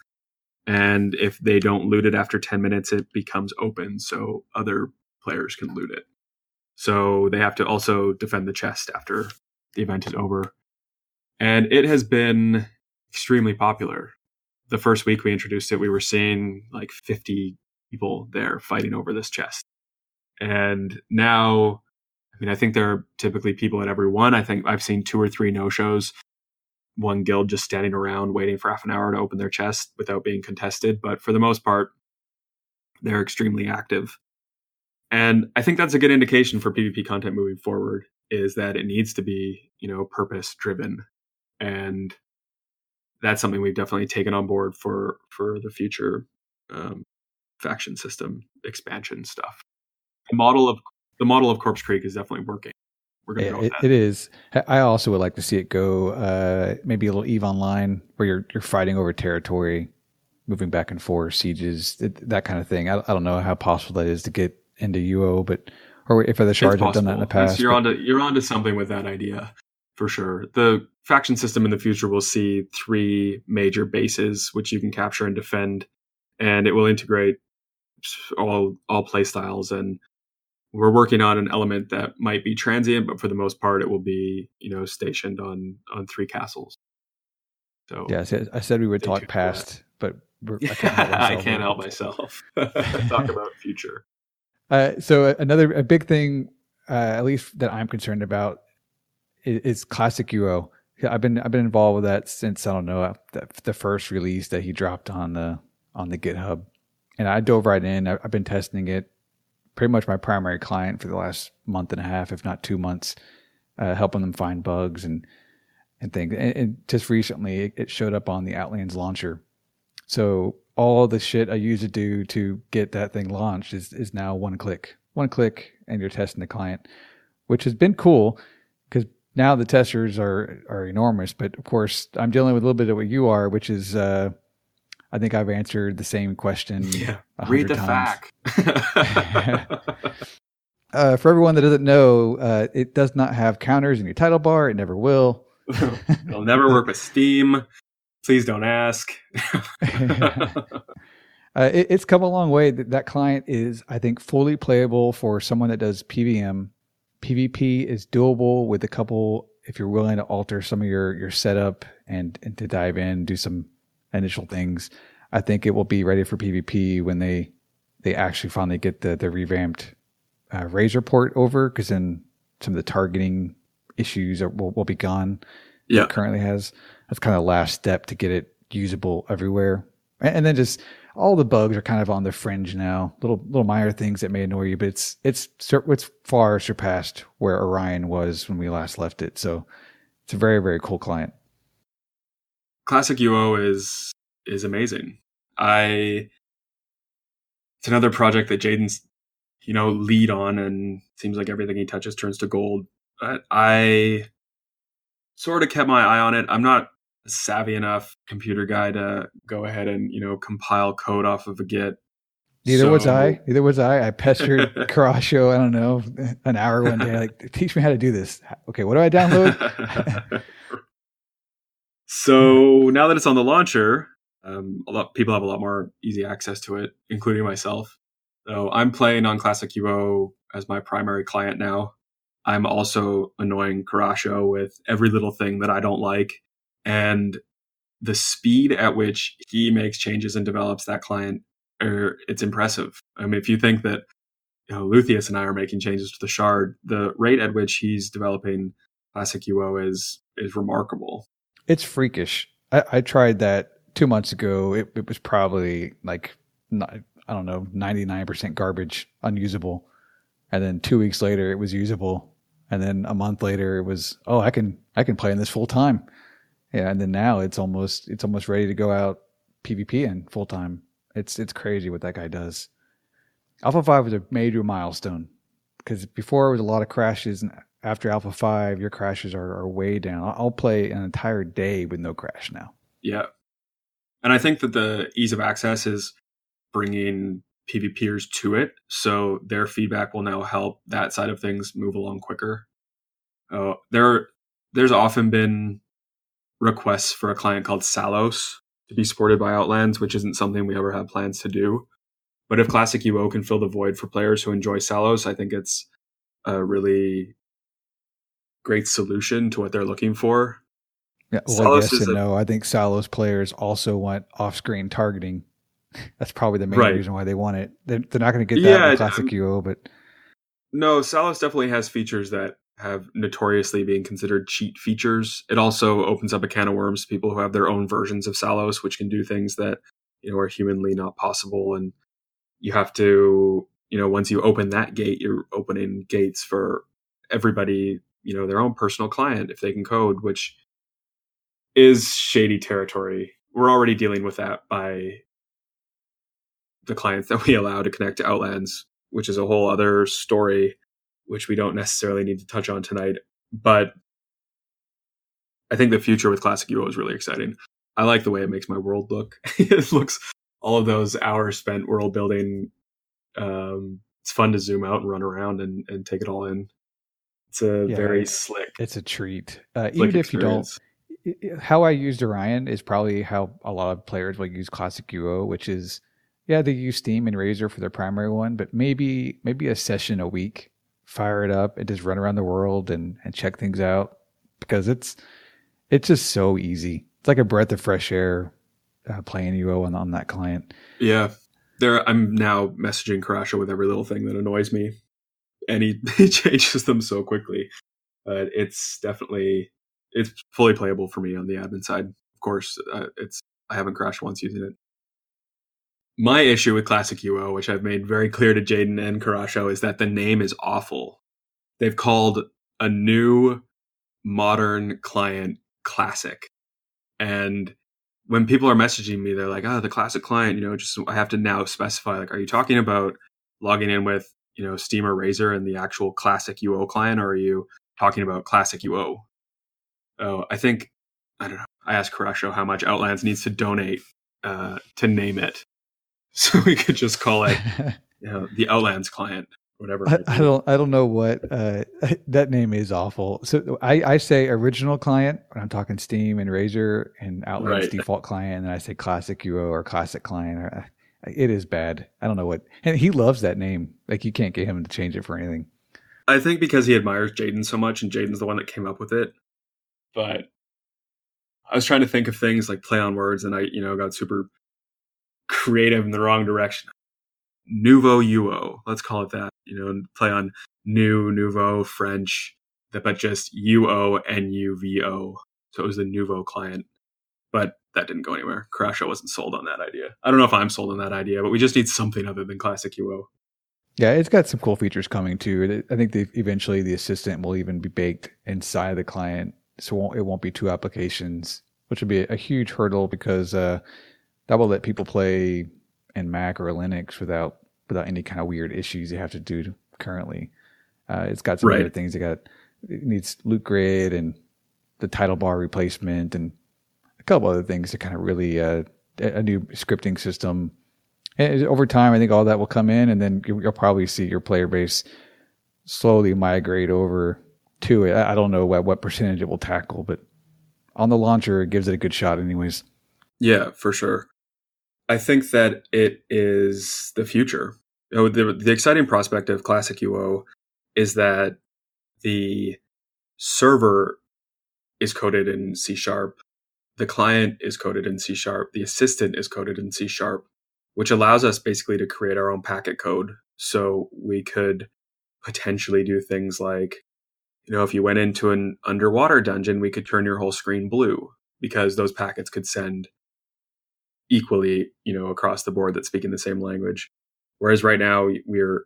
And if they don't loot it after 10 minutes, it becomes open so other players can loot it. So they have to also defend the chest after the event is over. And it has been extremely popular. The first week we introduced it, we were seeing like 50 people there fighting over this chest. And now, I mean, I think there are typically people at every one. I think I've seen two or three no shows one guild just standing around waiting for half an hour to open their chest without being contested. But for the most part, they're extremely active. And I think that's a good indication for PvP content moving forward is that it needs to be, you know, purpose driven. And that's something we've definitely taken on board for for the future um, faction system expansion stuff. The model of the model of Corpse Creek is definitely working we're going to go it, it is. I also would like to see it go uh, maybe a little Eve Online where you're you're fighting over territory, moving back and forth, sieges, that kind of thing. I, I don't know how possible that is to get into UO, but or if other shards have done that in the past. you're but, onto you're onto something with that idea for sure. The faction system in the future will see three major bases which you can capture and defend, and it will integrate all all play styles and we're working on an element that might be transient, but for the most part, it will be you know stationed on on three castles. So yeah, I said we would talk past, but I can't help myself. I can't help myself. talk about future. Uh, so uh, another a big thing, uh, at least that I'm concerned about, is, is, classic UO. I've been I've been involved with that since I don't know the, the first release that he dropped on the on the GitHub, and I dove right in. I've been testing it pretty much my primary client for the last month and a half, if not two months, uh, helping them find bugs and and things. And, and just recently, it, it, showed up on the Outlands launcher. So all the shit I used to do to get that thing launched is is now one click, one click, and you're testing the client, which has been cool because now the testers are are enormous. But of course, I'm dealing with a little bit of what you are, which is. Uh, I think I've answered the same question. Yeah. Read the times. uh, for everyone that doesn't know, uh, it does not have counters in your title bar. It never will. It'll never work with Steam. Please don't ask. uh, it, it's come a long way. That, that client is, I think, fully playable for someone that does PVM. PvP is doable with a couple if you're willing to alter some of your your setup and and to dive in, do some initial things. I think it will be ready for PvP when they they actually finally get the the revamped uh, Razor port over, because then some of the targeting issues are, will will be gone. Yeah, it currently has. That's kind of the last step to get it usable everywhere, and, and then just all the bugs are kind of on the fringe now. Little little minor things that may annoy you, but it's it's it's far surpassed where Orion was when we last left it. So it's a very very cool client. Classic UO is is amazing. I it's another project that Jaden's you know lead on, and seems like everything he touches turns to gold. But I sort of kept my eye on it. I'm not a savvy enough computer guy to go ahead and you know compile code off of a Git. Neither so, was I. Neither was I. I pestered Karasho, I don't know, an hour one day, like, teach me how to do this. Okay, what do I download? So now that it's on the launcher, um, a lot people have a lot more easy access to it, including myself. So I'm playing on Classic UO as my primary client now. I'm also annoying Karasho with every little thing that I don't like. And the speed at which he makes changes and develops that client, er, it's impressive. I mean, if you think that you know, Luthius and I are making changes to the shard, the rate at which he's developing Classic UO is is remarkable. It's freakish. I, I tried that two months ago. It, it was probably like not, I don't know, ninety nine percent garbage, unusable. And then two weeks later, it was usable. And then a month later, it was oh, I can I can play in this full time. Yeah, and then now it's almost it's almost ready to go out PvP in full time. It's it's crazy what that guy does. Alpha five was a major milestone because before it was a lot of crashes and after Alpha 5, your crashes are, are way down. I'll play an entire day with no crash now. Yeah. And I think that the ease of access is bringing PvPers to it. So their feedback will now help that side of things move along quicker. Uh, there, there's often been requests for a client called Sallos to be supported by Outlands, which isn't something we ever had plans to do. But if Classic UO can fill the void for players who enjoy Sallos, I think it's a really great solution to what they're looking for. Yeah, well, Sallos yes and a, no. I think Sallos players also want off-screen targeting. That's probably the main right. reason why they want it. They're, they're not going to get that yeah, in Classic um, UO, but no, Sallos definitely has features that have notoriously being considered cheat features. It also opens up a can of worms to people who have their own versions of Sallos, which can do things that you know are humanly not possible. And you have to, you know, once you open that gate, you're opening gates for everybody, you know, their own personal client if they can code, which is shady territory. We're already dealing with that by the clients that we allow to connect to Outlands, which is a whole other story which we don't necessarily need to touch on tonight. But I think the future with Classic UO is really exciting. I like the way it makes my world look. it looks all of those hours spent world building. Um, it's fun to zoom out and run around and, and take it all in. It's a yeah, very it's, slick. It's a treat. Uh, even if experience. you don't, how I used Orion is probably how a lot of players will use Classic UO, which is yeah, they use Steam and Razor for their primary one, but maybe maybe a session a week fire it up and just run around the world and, and check things out because it's it's just so easy. It's like a breath of fresh air uh, playing UO on, on that client. Yeah, there. I'm now messaging Karasho with every little thing that annoys me, and he, he changes them so quickly. But it's definitely it's fully playable for me on the admin side. Of course, uh, it's I haven't crashed once using it my issue with Classic UO, which I've made very clear to Jaden and Karasho, is that the name is awful. They've called a new modern client classic. And when people are messaging me, they're like, oh, the classic client, you know, just I have to now specify, like, are you talking about logging in with, you know, Steam or Razor and the actual classic UO client, or are you talking about classic UO? Oh, I think, I don't know. I asked Karasho how much Outlands needs to donate uh, to name it so we could just call it you know, the Outlands client, whatever. I, I, don't, I don't know what uh, that name is awful. So I, I say original client when I'm talking Steam and Razor and Outlands right. default client, and I say classic UO or classic client. Uh, it is bad. I don't know what, and he loves that name. Like you can't get him to change it for anything. I think because he admires Jaden so much, and Jaden's the one that came up with it. But I was trying to think of things like play on words, and I, you know, got super creative in the wrong direction. Nouveau UO, let's call it that, you know, and play on new, nouveau, French, but just UO and UVO. So it was the Nouveau client. But that didn't go anywhere. Karasho wasn't sold on that idea. I don't know if I'm sold on that idea, but we just need something other than classic UO. Yeah, it's got some cool features coming too. I think eventually the assistant will even be baked inside the client, so it won't be two applications, which would be a huge hurdle because uh, that will let people play in Mac or Linux without without any kind of weird issues you have to do currently. Uh, it's got some right. other things. It got it needs loot grid and the title bar replacement and a couple other things to kind of really uh, a new scripting system. And over time, I think all that will come in, and then you'll probably see your player base slowly migrate over to it. I don't know what, what percentage it will tackle, but on the launcher, it gives it a good shot, anyways. Yeah, for sure. I think that it is the future. Know, the, the exciting prospect of Classic UO is that the server is coded in C sharp, the client is coded in C sharp, the assistant is coded in C sharp, which allows us basically to create our own packet code. So we could potentially do things like, you know, if you went into an underwater dungeon, we could turn your whole screen blue because those packets could send equally, you know, across the board that speak in the same language. Whereas right now we're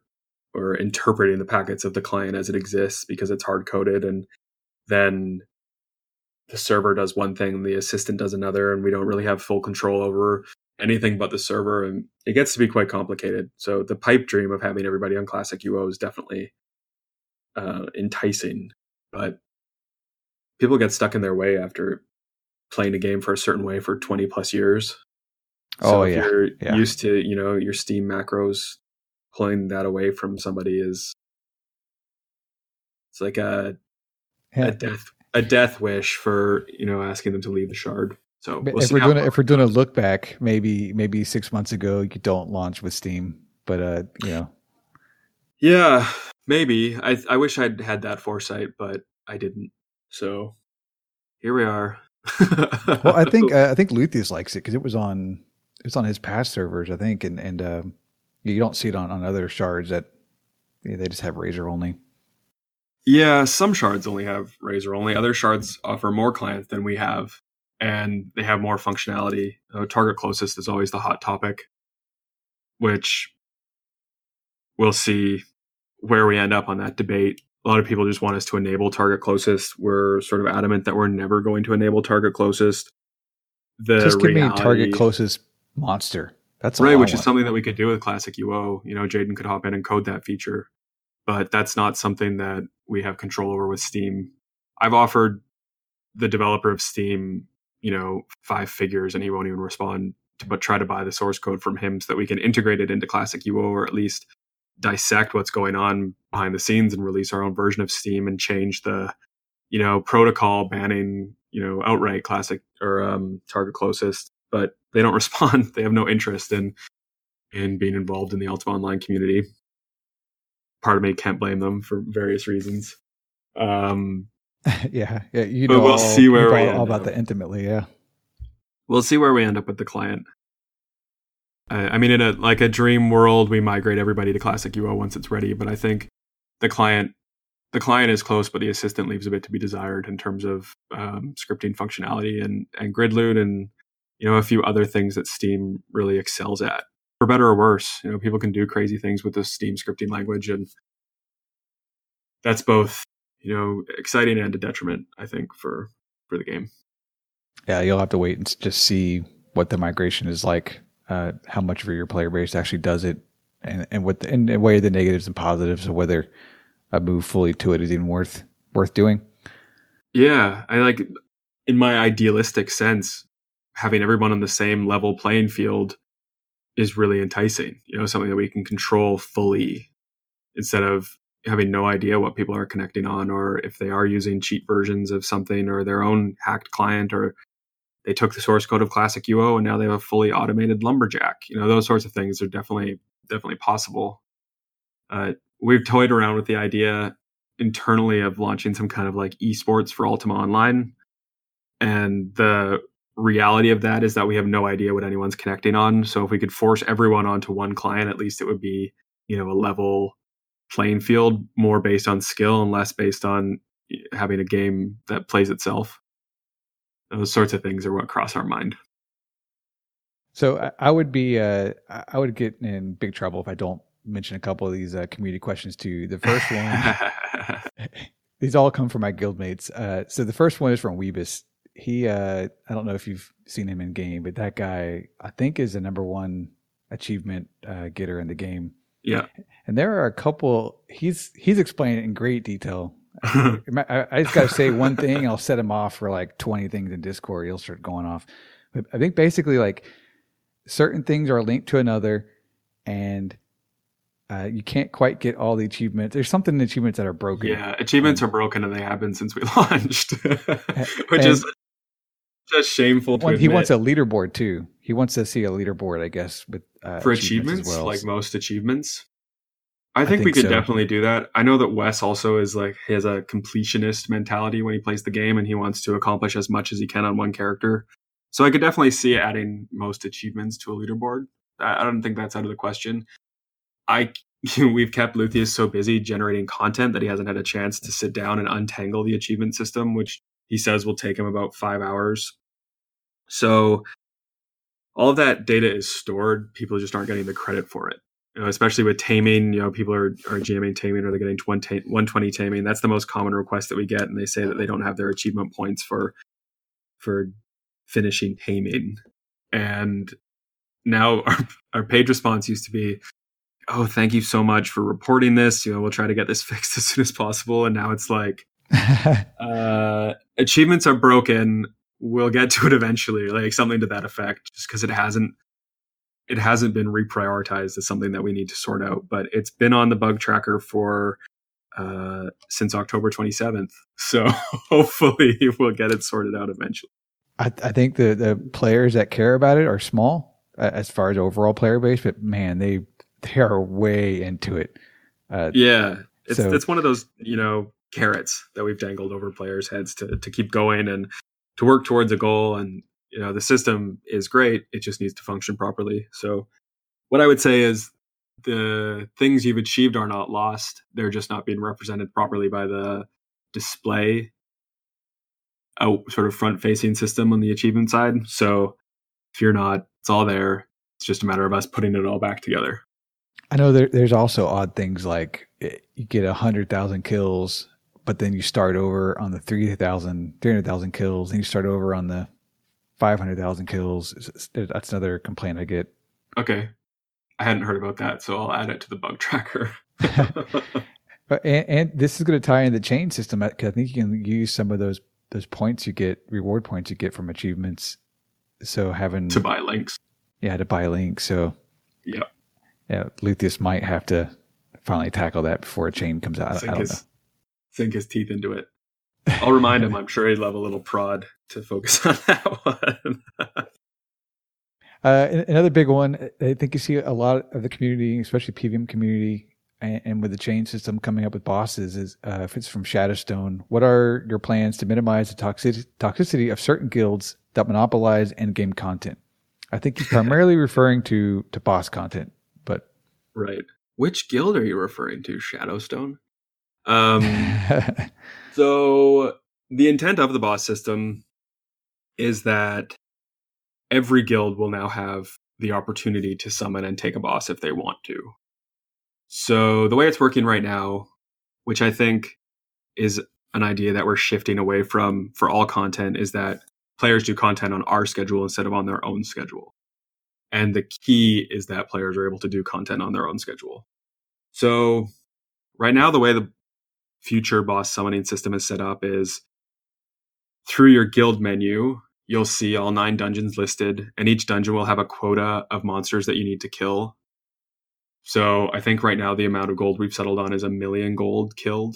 we're interpreting the packets of the client as it exists because it's hard coded, and then the server does one thing, the assistant does another, and we don't really have full control over anything but the server, and it gets to be quite complicated. So the pipe dream of having everybody on Classic UO is definitely uh, enticing, but people get stuck in their way after playing a game for a certain way for 20 plus years So Oh, if yeah. you're Yeah. used to, you know, your Steam macros, pulling that away from somebody is it's like a Yeah. a death a death wish for you know asking them to leave the shard. So we'll if we're doing a, if we're doing a look back, maybe maybe six months ago you don't launch with Steam, but uh, you know, Yeah, maybe. I I wish I'd had that foresight, but I didn't. So here we are. well, I think uh, I think Luthius likes it because it was on it's on his past servers, I think, and and um, you don't see it on on other shards that yeah, they just have Razor only. Yeah, some shards only have Razor only. Other shards offer more clients than we have, and they have more functionality. Uh, target closest is always the hot topic, which we'll see where we end up on that debate. A lot of people just want us to enable target closest. We're sort of adamant that we're never going to enable target closest. The just give me target closest monster. That's right, which is something that we could do with classic UO. You know, Jaden could hop in and code that feature, but that's not something that we have control over with Steam. I've offered the developer of Steam, you know, five figures, and he won't even respond. To, but try to buy the source code from him so that we can integrate it into classic UO, or at least dissect what's going on behind the scenes and release our own version of Steam and change the, you know, protocol banning, you know, outright classic or um, target closest. But they don't respond. They have no interest in in being involved in the Ultima Online community. Part of me can't blame them for various reasons. Um, yeah, yeah. You know, we'll all, see where we all, all about up. the intimately. Yeah, we'll see where we end up with the client. I, I mean, in a like a dream world, we migrate everybody to Classic UO once it's ready. But I think the client, the client is close, but the assistant leaves a bit to be desired in terms of um, scripting functionality and and grid loot and you know a few other things that Steam really excels at, for better or worse. You know, people can do crazy things with the Steam scripting language, and that's both you know exciting and a detriment. I think for for the game. yeah. You'll have to wait and just see what the migration is like. Uh, how much of your player base actually does it, and and what the, and, and weigh the negatives and positives of whether a move fully to it is even worth worth doing. Yeah, I like in my idealistic sense, having everyone on the same level playing field is really enticing. You know, something that we can control fully instead of having no idea what people are connecting on or if they are using cheat versions of something or their own hacked client or they took the source code of classic UO and now they have a fully automated lumberjack. You know, those sorts of things are definitely definitely possible. Uh, we've toyed around with the idea internally of launching some kind of like esports for Ultima Online. And the reality of that is that we have no idea what anyone's connecting on. So if we could force everyone onto one client, at least it would be, you know, a level playing field, more based on skill and less based on having a game that plays itself. Those sorts of things are what cross our mind. So I, would be uh, I I would get in big trouble if I don't mention a couple of these uh, community questions to you. The first one, these all come from my guildmates. Uh, so the first one is from Weebus. He, uh, I don't know if you've seen him in game, but that guy, I think, is the number one achievement uh, getter in the game. yeah. And there are a couple. He's he's explained it in great detail. I, I- just got to say one thing. I'll set him off for like twenty things in Discord. He'll start going off. But I think basically, like certain things are linked to another, and uh, you can't quite get all the achievements. There's something in achievements that are broken. Yeah, achievements are broken and they have been since we launched, which And- is just shameful to he wants a leaderboard too. He wants to see a leaderboard, I guess, with uh, for as achievements, well. like most achievements. I think, we think could so. definitely do that. I know that Wes also is like he has a completionist mentality when he plays the game, and he wants to accomplish as much as he can on one character. So I could definitely see adding most achievements to a leaderboard. I I don't think that's out of the question. I we've kept Luthius so busy generating content that he hasn't had a chance to sit down and untangle the achievement system, which he says will take him about five hours. So all of that data is stored. People just aren't getting the credit for it. You know, especially with taming, you know, people are, are GMing taming or they're getting 120 120 taming. That's the most common request that we get. And they say that they don't have their achievement points for for finishing taming. And now our, our page response used to be, oh, thank you so much for reporting this. You know, we'll try to get this fixed as soon as possible. And now it's like, uh, achievements are broken. We'll get to it eventually, like something to that effect, just because it hasn't it hasn't been reprioritized as something that we need to sort out, but it's been on the bug tracker for uh, since October 27th. So hopefully we'll get it sorted out eventually. I, I think the the players that care about it are small uh, as far as overall player base, but man, they they are way into it. Uh, yeah, it's so, it's one of those you know carrots that we've dangled over players' heads to to keep going and to work towards a goal. And you know the system is great; it just needs to function properly. So, what I would say is the things you've achieved are not lost; they're just not being represented properly by the display out sort of front facing system on the achievement side. So if you're not, it's all there. It's just a matter of us putting it all back together. I know there, there's also odd things like eh, you get a hundred thousand kills, but then you start over on the 3,000, 300,000 kills, and you start over on the 500,000 kills. That's another complaint I get. Okay. I hadn't heard about that, so I'll add it to the bug tracker. and, and, this is going to tie in the chain system uh, because I think you can use some of those those points you get, reward points you get from achievements. So having to buy links. Yeah, to buy links. So yeah, yeah, Luthius might have to finally tackle that before a chain comes out. Sink I don't know. Sink his teeth into it. I'll remind him. I'm sure he'd love a little prod to focus on that one. uh, another big one. I think you see a lot of the community, especially PVM community, and, and, with the chain system coming up with bosses is uh, if it's from Shadowstone, what are your plans to minimize the toxicity, toxicity of certain guilds that monopolize end game content? I think he's primarily referring to to boss content, but right. Which guild are you referring to? Shadowstone. Um, so the intent of the boss system is that every guild will now have the opportunity to summon and take a boss if they want to. So the way it's working right now, which I think is an idea that we're shifting away from for all content, is that players do content on our schedule instead of on their own schedule. And the key is that players are able to do content on their own schedule. So right now, the way the future boss summoning system is set up is through your guild menu, you'll see all nine dungeons listed, and each dungeon will have a quota of monsters that you need to kill so I think right now the amount of gold we've settled on is a million gold killed.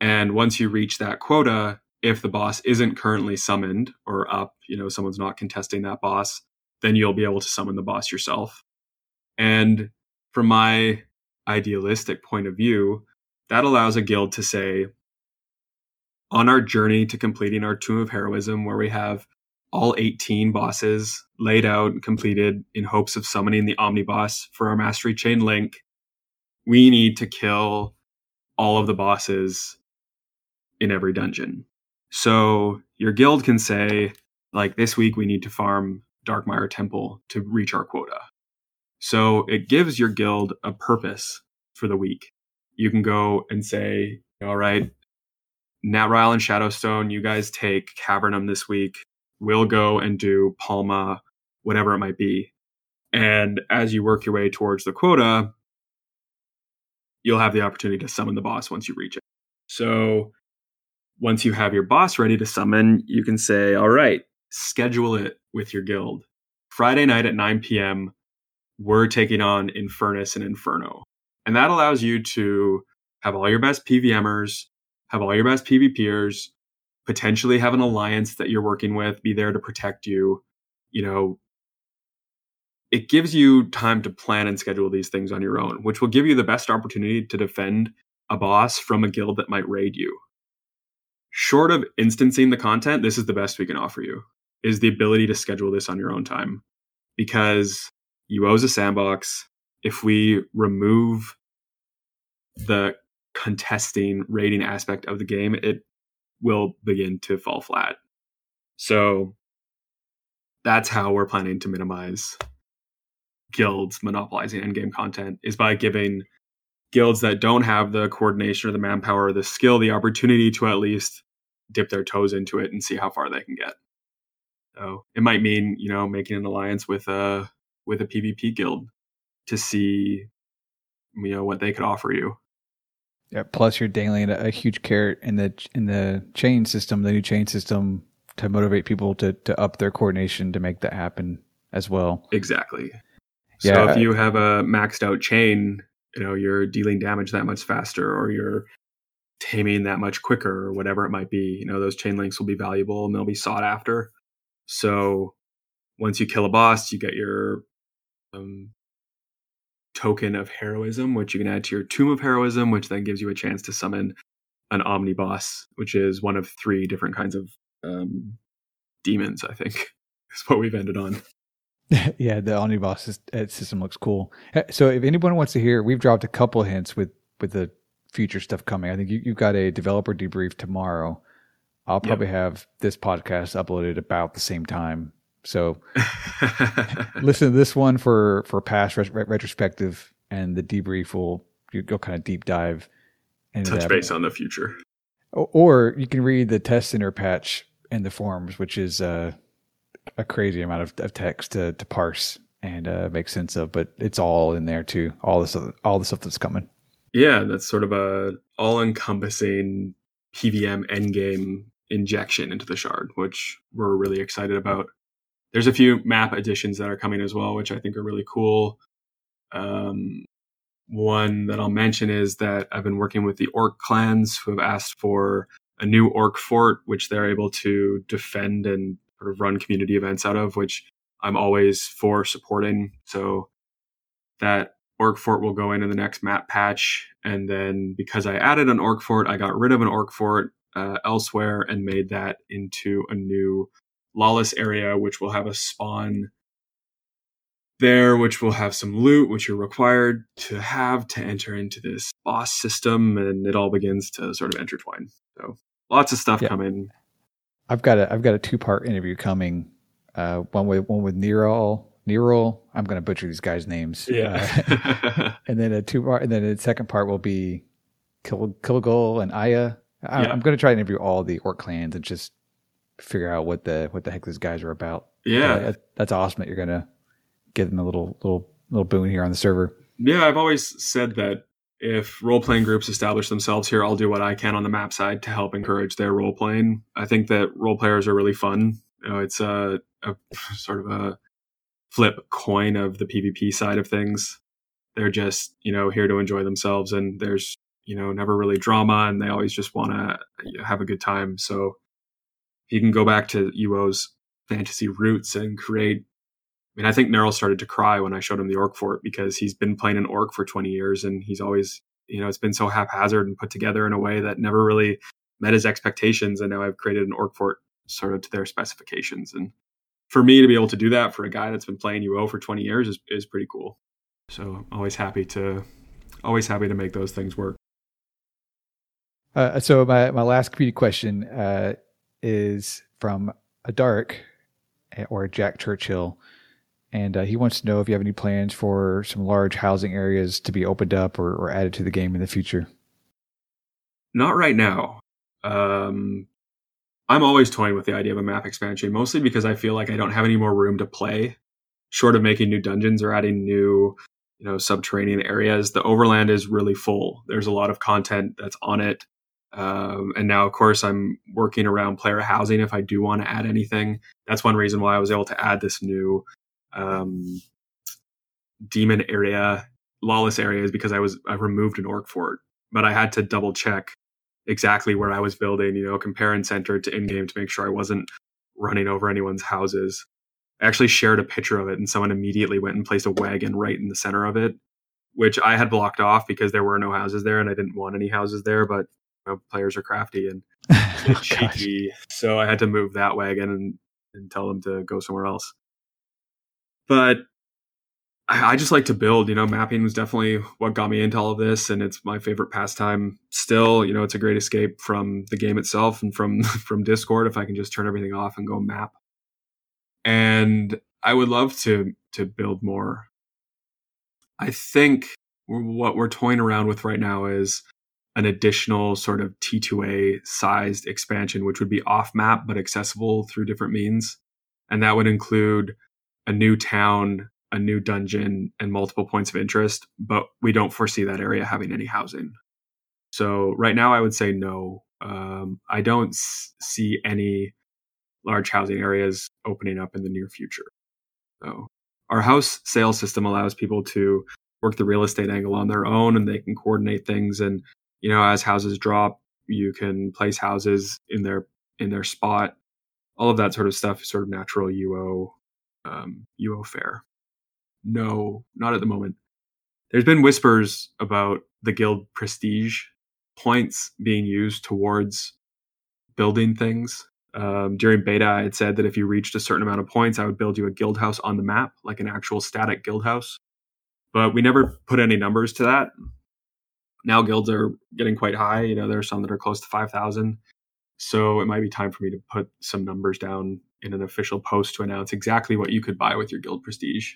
And once you reach that quota, if the boss isn't currently summoned or up, you know, someone's not contesting that boss, then you'll be able to summon the boss yourself. And from my idealistic point of view, that allows a guild to say, on our journey to completing our Tomb of Heroism, where we have all 18 bosses laid out and completed in hopes of summoning the omniboss for our mastery chain link we need to kill all of the bosses in every dungeon. So your guild can say like this week we need to farm darkmire temple to reach our quota. So it gives your guild a purpose for the week you can go and say all right Nat Ryle and Shadowstone, you guys take Cavernam this week We'll go and do Pulma, whatever it might be. And as you work your way towards the quota, you'll have the opportunity to summon the boss once you reach it. So once you have your boss ready to summon, you can say, all right, schedule it with your guild. Friday night at 9 p.m., we're taking on Infernus and Inferno. And that allows you to have all your best PVMers, have all your best PvPers, potentially have an alliance that you're working with be there to protect you you know. It gives you time to plan and schedule these things on your own which will give you the best opportunity to defend a boss from a guild that might raid you. Short of instancing the content this is the best we can offer you is the ability to schedule this on your own time. Because UO's a sandbox. If we remove the contesting rating aspect of the game it will begin to fall flat. So that's how we're planning to minimize guilds monopolizing endgame content is by giving guilds that don't have the coordination or the manpower or the skill the opportunity to at least dip their toes into it and see how far they can get. So it might mean, you know, making an alliance with a with a PvP guild to see you know what they could offer you. Yeah. Plus, you're dangling a, a, huge carrot in the in the chain system, the new chain system, to motivate people to to up their coordination to make that happen as well. Exactly. Yeah. So if you have a maxed out chain, you know, you're dealing damage that much faster or you're taming that much quicker or whatever it might be. You know, those chain links will be valuable and they'll be sought after. So once you kill a boss, you get your um, token of heroism, which you can add to your tomb of heroism, which then gives you a chance to summon an omniboss, which is one of three different kinds of um, demons. I think is what we've ended on. yeah, the omniboss uh, system looks cool. So if anyone wants to hear, we've dropped a couple hints with with the future stuff coming. I think you, have got a developer debrief tomorrow. I'll probably yep. have this podcast uploaded about the same time. So listen to this one for for past ret- retrospective, and the debrief will you go kind of deep dive and touch base on the future. Or you can read the test center patch in the forums, which is uh, a crazy amount of, of text to, to parse and uh, make sense of, but it's all in there too. All this, all the stuff that's coming. Yeah, that's sort of a all-encompassing PVM endgame injection into the shard, which we're really excited about. There's a few map additions that are coming as well, which I think are really cool. Um, one that I'll mention is that I've been working with the orc clans who have asked for a new orc fort, which they're able to defend and sort of run community events out of, which I'm always for supporting. So that orc fort will go into the next map patch. And then because I added an orc fort, I got rid of an orc fort uh, elsewhere and made that into a new lawless area, which will have a spawn there, which will have some loot, which you're required to have to enter into this boss system. And it all begins to sort of intertwine. So lots of stuff yeah. coming. I've got a I've got a two part interview coming. Uh, one with one with Nero Nero. I'm going to butcher these guys' names. Yeah. Uh, and then a two part, and then the second part will be Kil- Kilgul and Aya. I, yeah. I'm going to try to interview all the orc clans and just figure out what the what the heck these guys are about. Yeah, uh, that's awesome that you're going to give them a little little little boon here on the server. Yeah, I've always said that if role playing groups establish themselves here, I'll do what I can on the map side to help encourage their role playing. I think that role players are really fun. You know, it's a, a sort of a flip coin of the PvP side of things. They're just, you know, here to enjoy themselves and there's, you know, never really drama and they always just want to have a good time. So you can go back to UO's fantasy roots and create I mean, I think Neryl started to cry when I showed him the orc fort because he's been playing an orc for 20 years and he's always, you know, it's been so haphazard and put together in a way that never really met his expectations. And now I've created an orc fort sort of to their specifications. And for me to be able to do that for a guy that's been playing UO for 20 years is, is pretty cool. So always happy to, always happy to make those things work. Uh, so my, my last community question uh, is from a dark or Jack Churchill and uh, he wants to know if you have any plans for some large housing areas to be opened up or, or added to the game in the future. Not right now. Um, I'm always toying with the idea of a map expansion, mostly because I feel like I don't have any more room to play. Short of making new dungeons or adding new, you know, subterranean areas, the overland is really full. There's a lot of content that's on it. Um, and now, of course, I'm working around player housing if I do want to add anything. That's one reason why I was able to add this new um, demon area, lawless areas because I was I removed an orc fort, but I had to double check exactly where I was building. You know, compare and center to in game to make sure I wasn't running over anyone's houses. I actually shared a picture of it, and someone immediately went and placed a wagon right in the center of it, which I had blocked off because there were no houses there, and I didn't want any houses there. But know, players are crafty and oh, cheeky, so I had to move that wagon and, and tell them to go somewhere else but I, I just like to build. You know, mapping was definitely what got me into all of this, and it's my favorite pastime. Still, you know, it's a great escape from the game itself and from from Discord. If I can just turn everything off and go map, and I would love to to build more. I think what we're toying around with right now is an additional sort of T2A sized expansion, which would be off map but accessible through different means. And that would include a new town, a new dungeon, and multiple points of interest, but we don't foresee that area having any housing. So right now, I would say no. Um, I don't s- see any large housing areas opening up in the near future. So our house sales system allows people to work the real estate angle on their own and they can coordinate things and you know as houses drop you can place houses in their in their spot. All of that sort of stuff is sort of natural uo um, uo fare. No not at the moment. There's been whispers about the guild prestige points being used towards building things. Um, during beta i had said that if you reached a certain amount of points i would build you a guild house on the map like an actual static guild house. But we never put any numbers to that. Now guilds are getting quite high. You know, there are some that are close to 5,000. So it might be time for me to put some numbers down in an official post to announce exactly what you could buy with your guild prestige.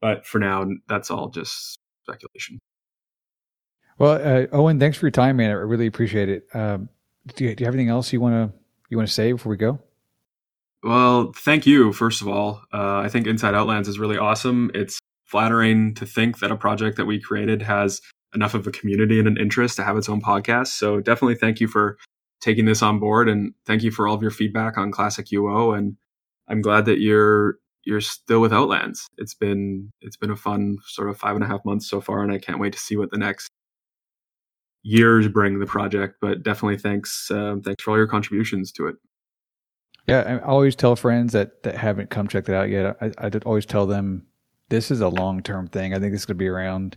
But for now, that's all just speculation. Well, uh, Owen, thanks for your time, man. I really appreciate it. Um, do, you, do you have anything else you want to you want to say before we go? Well, thank you. First of all, uh, I think Inside Outlands is really awesome. It's flattering to think that a project that we created has enough of a community and an interest to have its own podcast. So definitely thank you for taking this on board and thank you for all of your feedback on Classic UO. And I'm glad that you're you're still with Outlands. It's been it's been a fun sort of five and a half months so far, and I can't wait to see what the next years bring the project. But definitely thanks um, thanks for all your contributions to it. Yeah, I always tell friends that that haven't come checked it out yet. I, I always tell them this is a long term thing. I think this to be around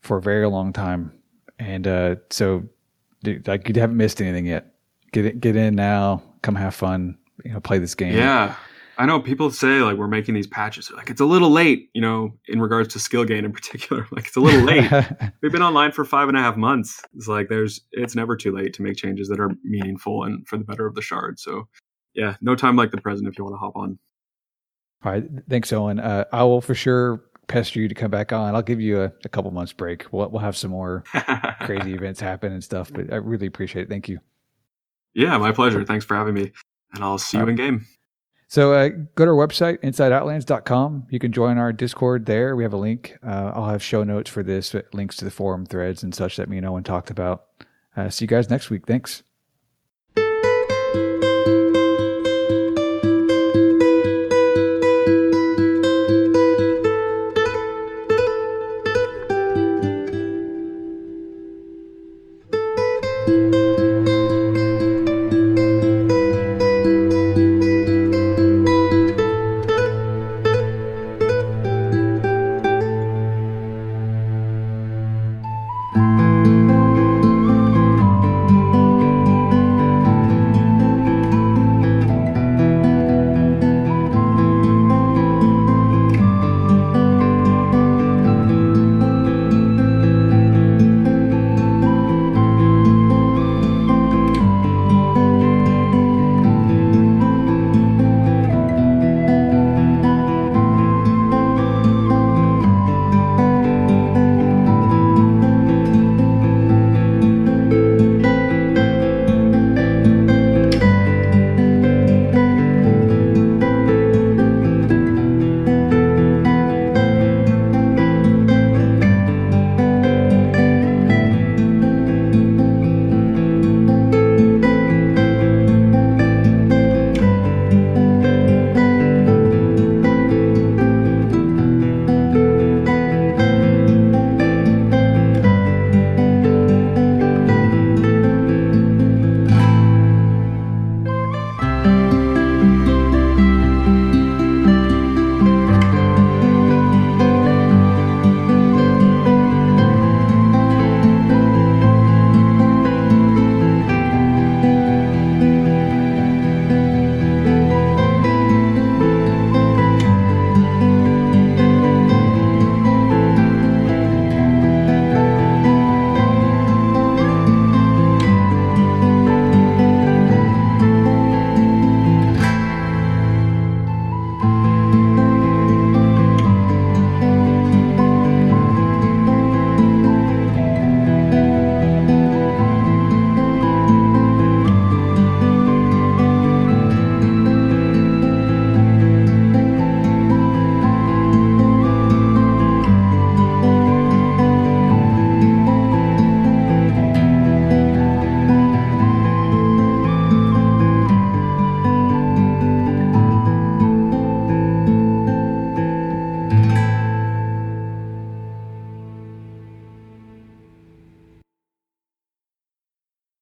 for a very long time. And uh, so, dude, like, you haven't missed anything yet. Get it, get in now. Come have fun. You know, play this game. Yeah, I know people say like we're making these patches. Like it's a little late. You know, in regards to skill gain in particular. Like it's a little late. We've been online for five and a half months. It's like there's. It's never too late to make changes that are meaningful and for the better of the shard. So, yeah, no time like the present if you want to hop on. All right. Thanks, Owen. Uh, I will for sure pester you to come back on. I'll give you a, a couple months break. We'll, we'll have some more crazy events happen and stuff, but I really appreciate it. Thank you. Yeah, my pleasure. Thanks for having me. And I'll see you in game. So uh, go to our website, insideoutlands.com. You can join our Discord there. We have a link. Uh, I'll have show notes for this, links to the forum threads and such that me and Owen talked about. Uh, see you guys next week. Thanks.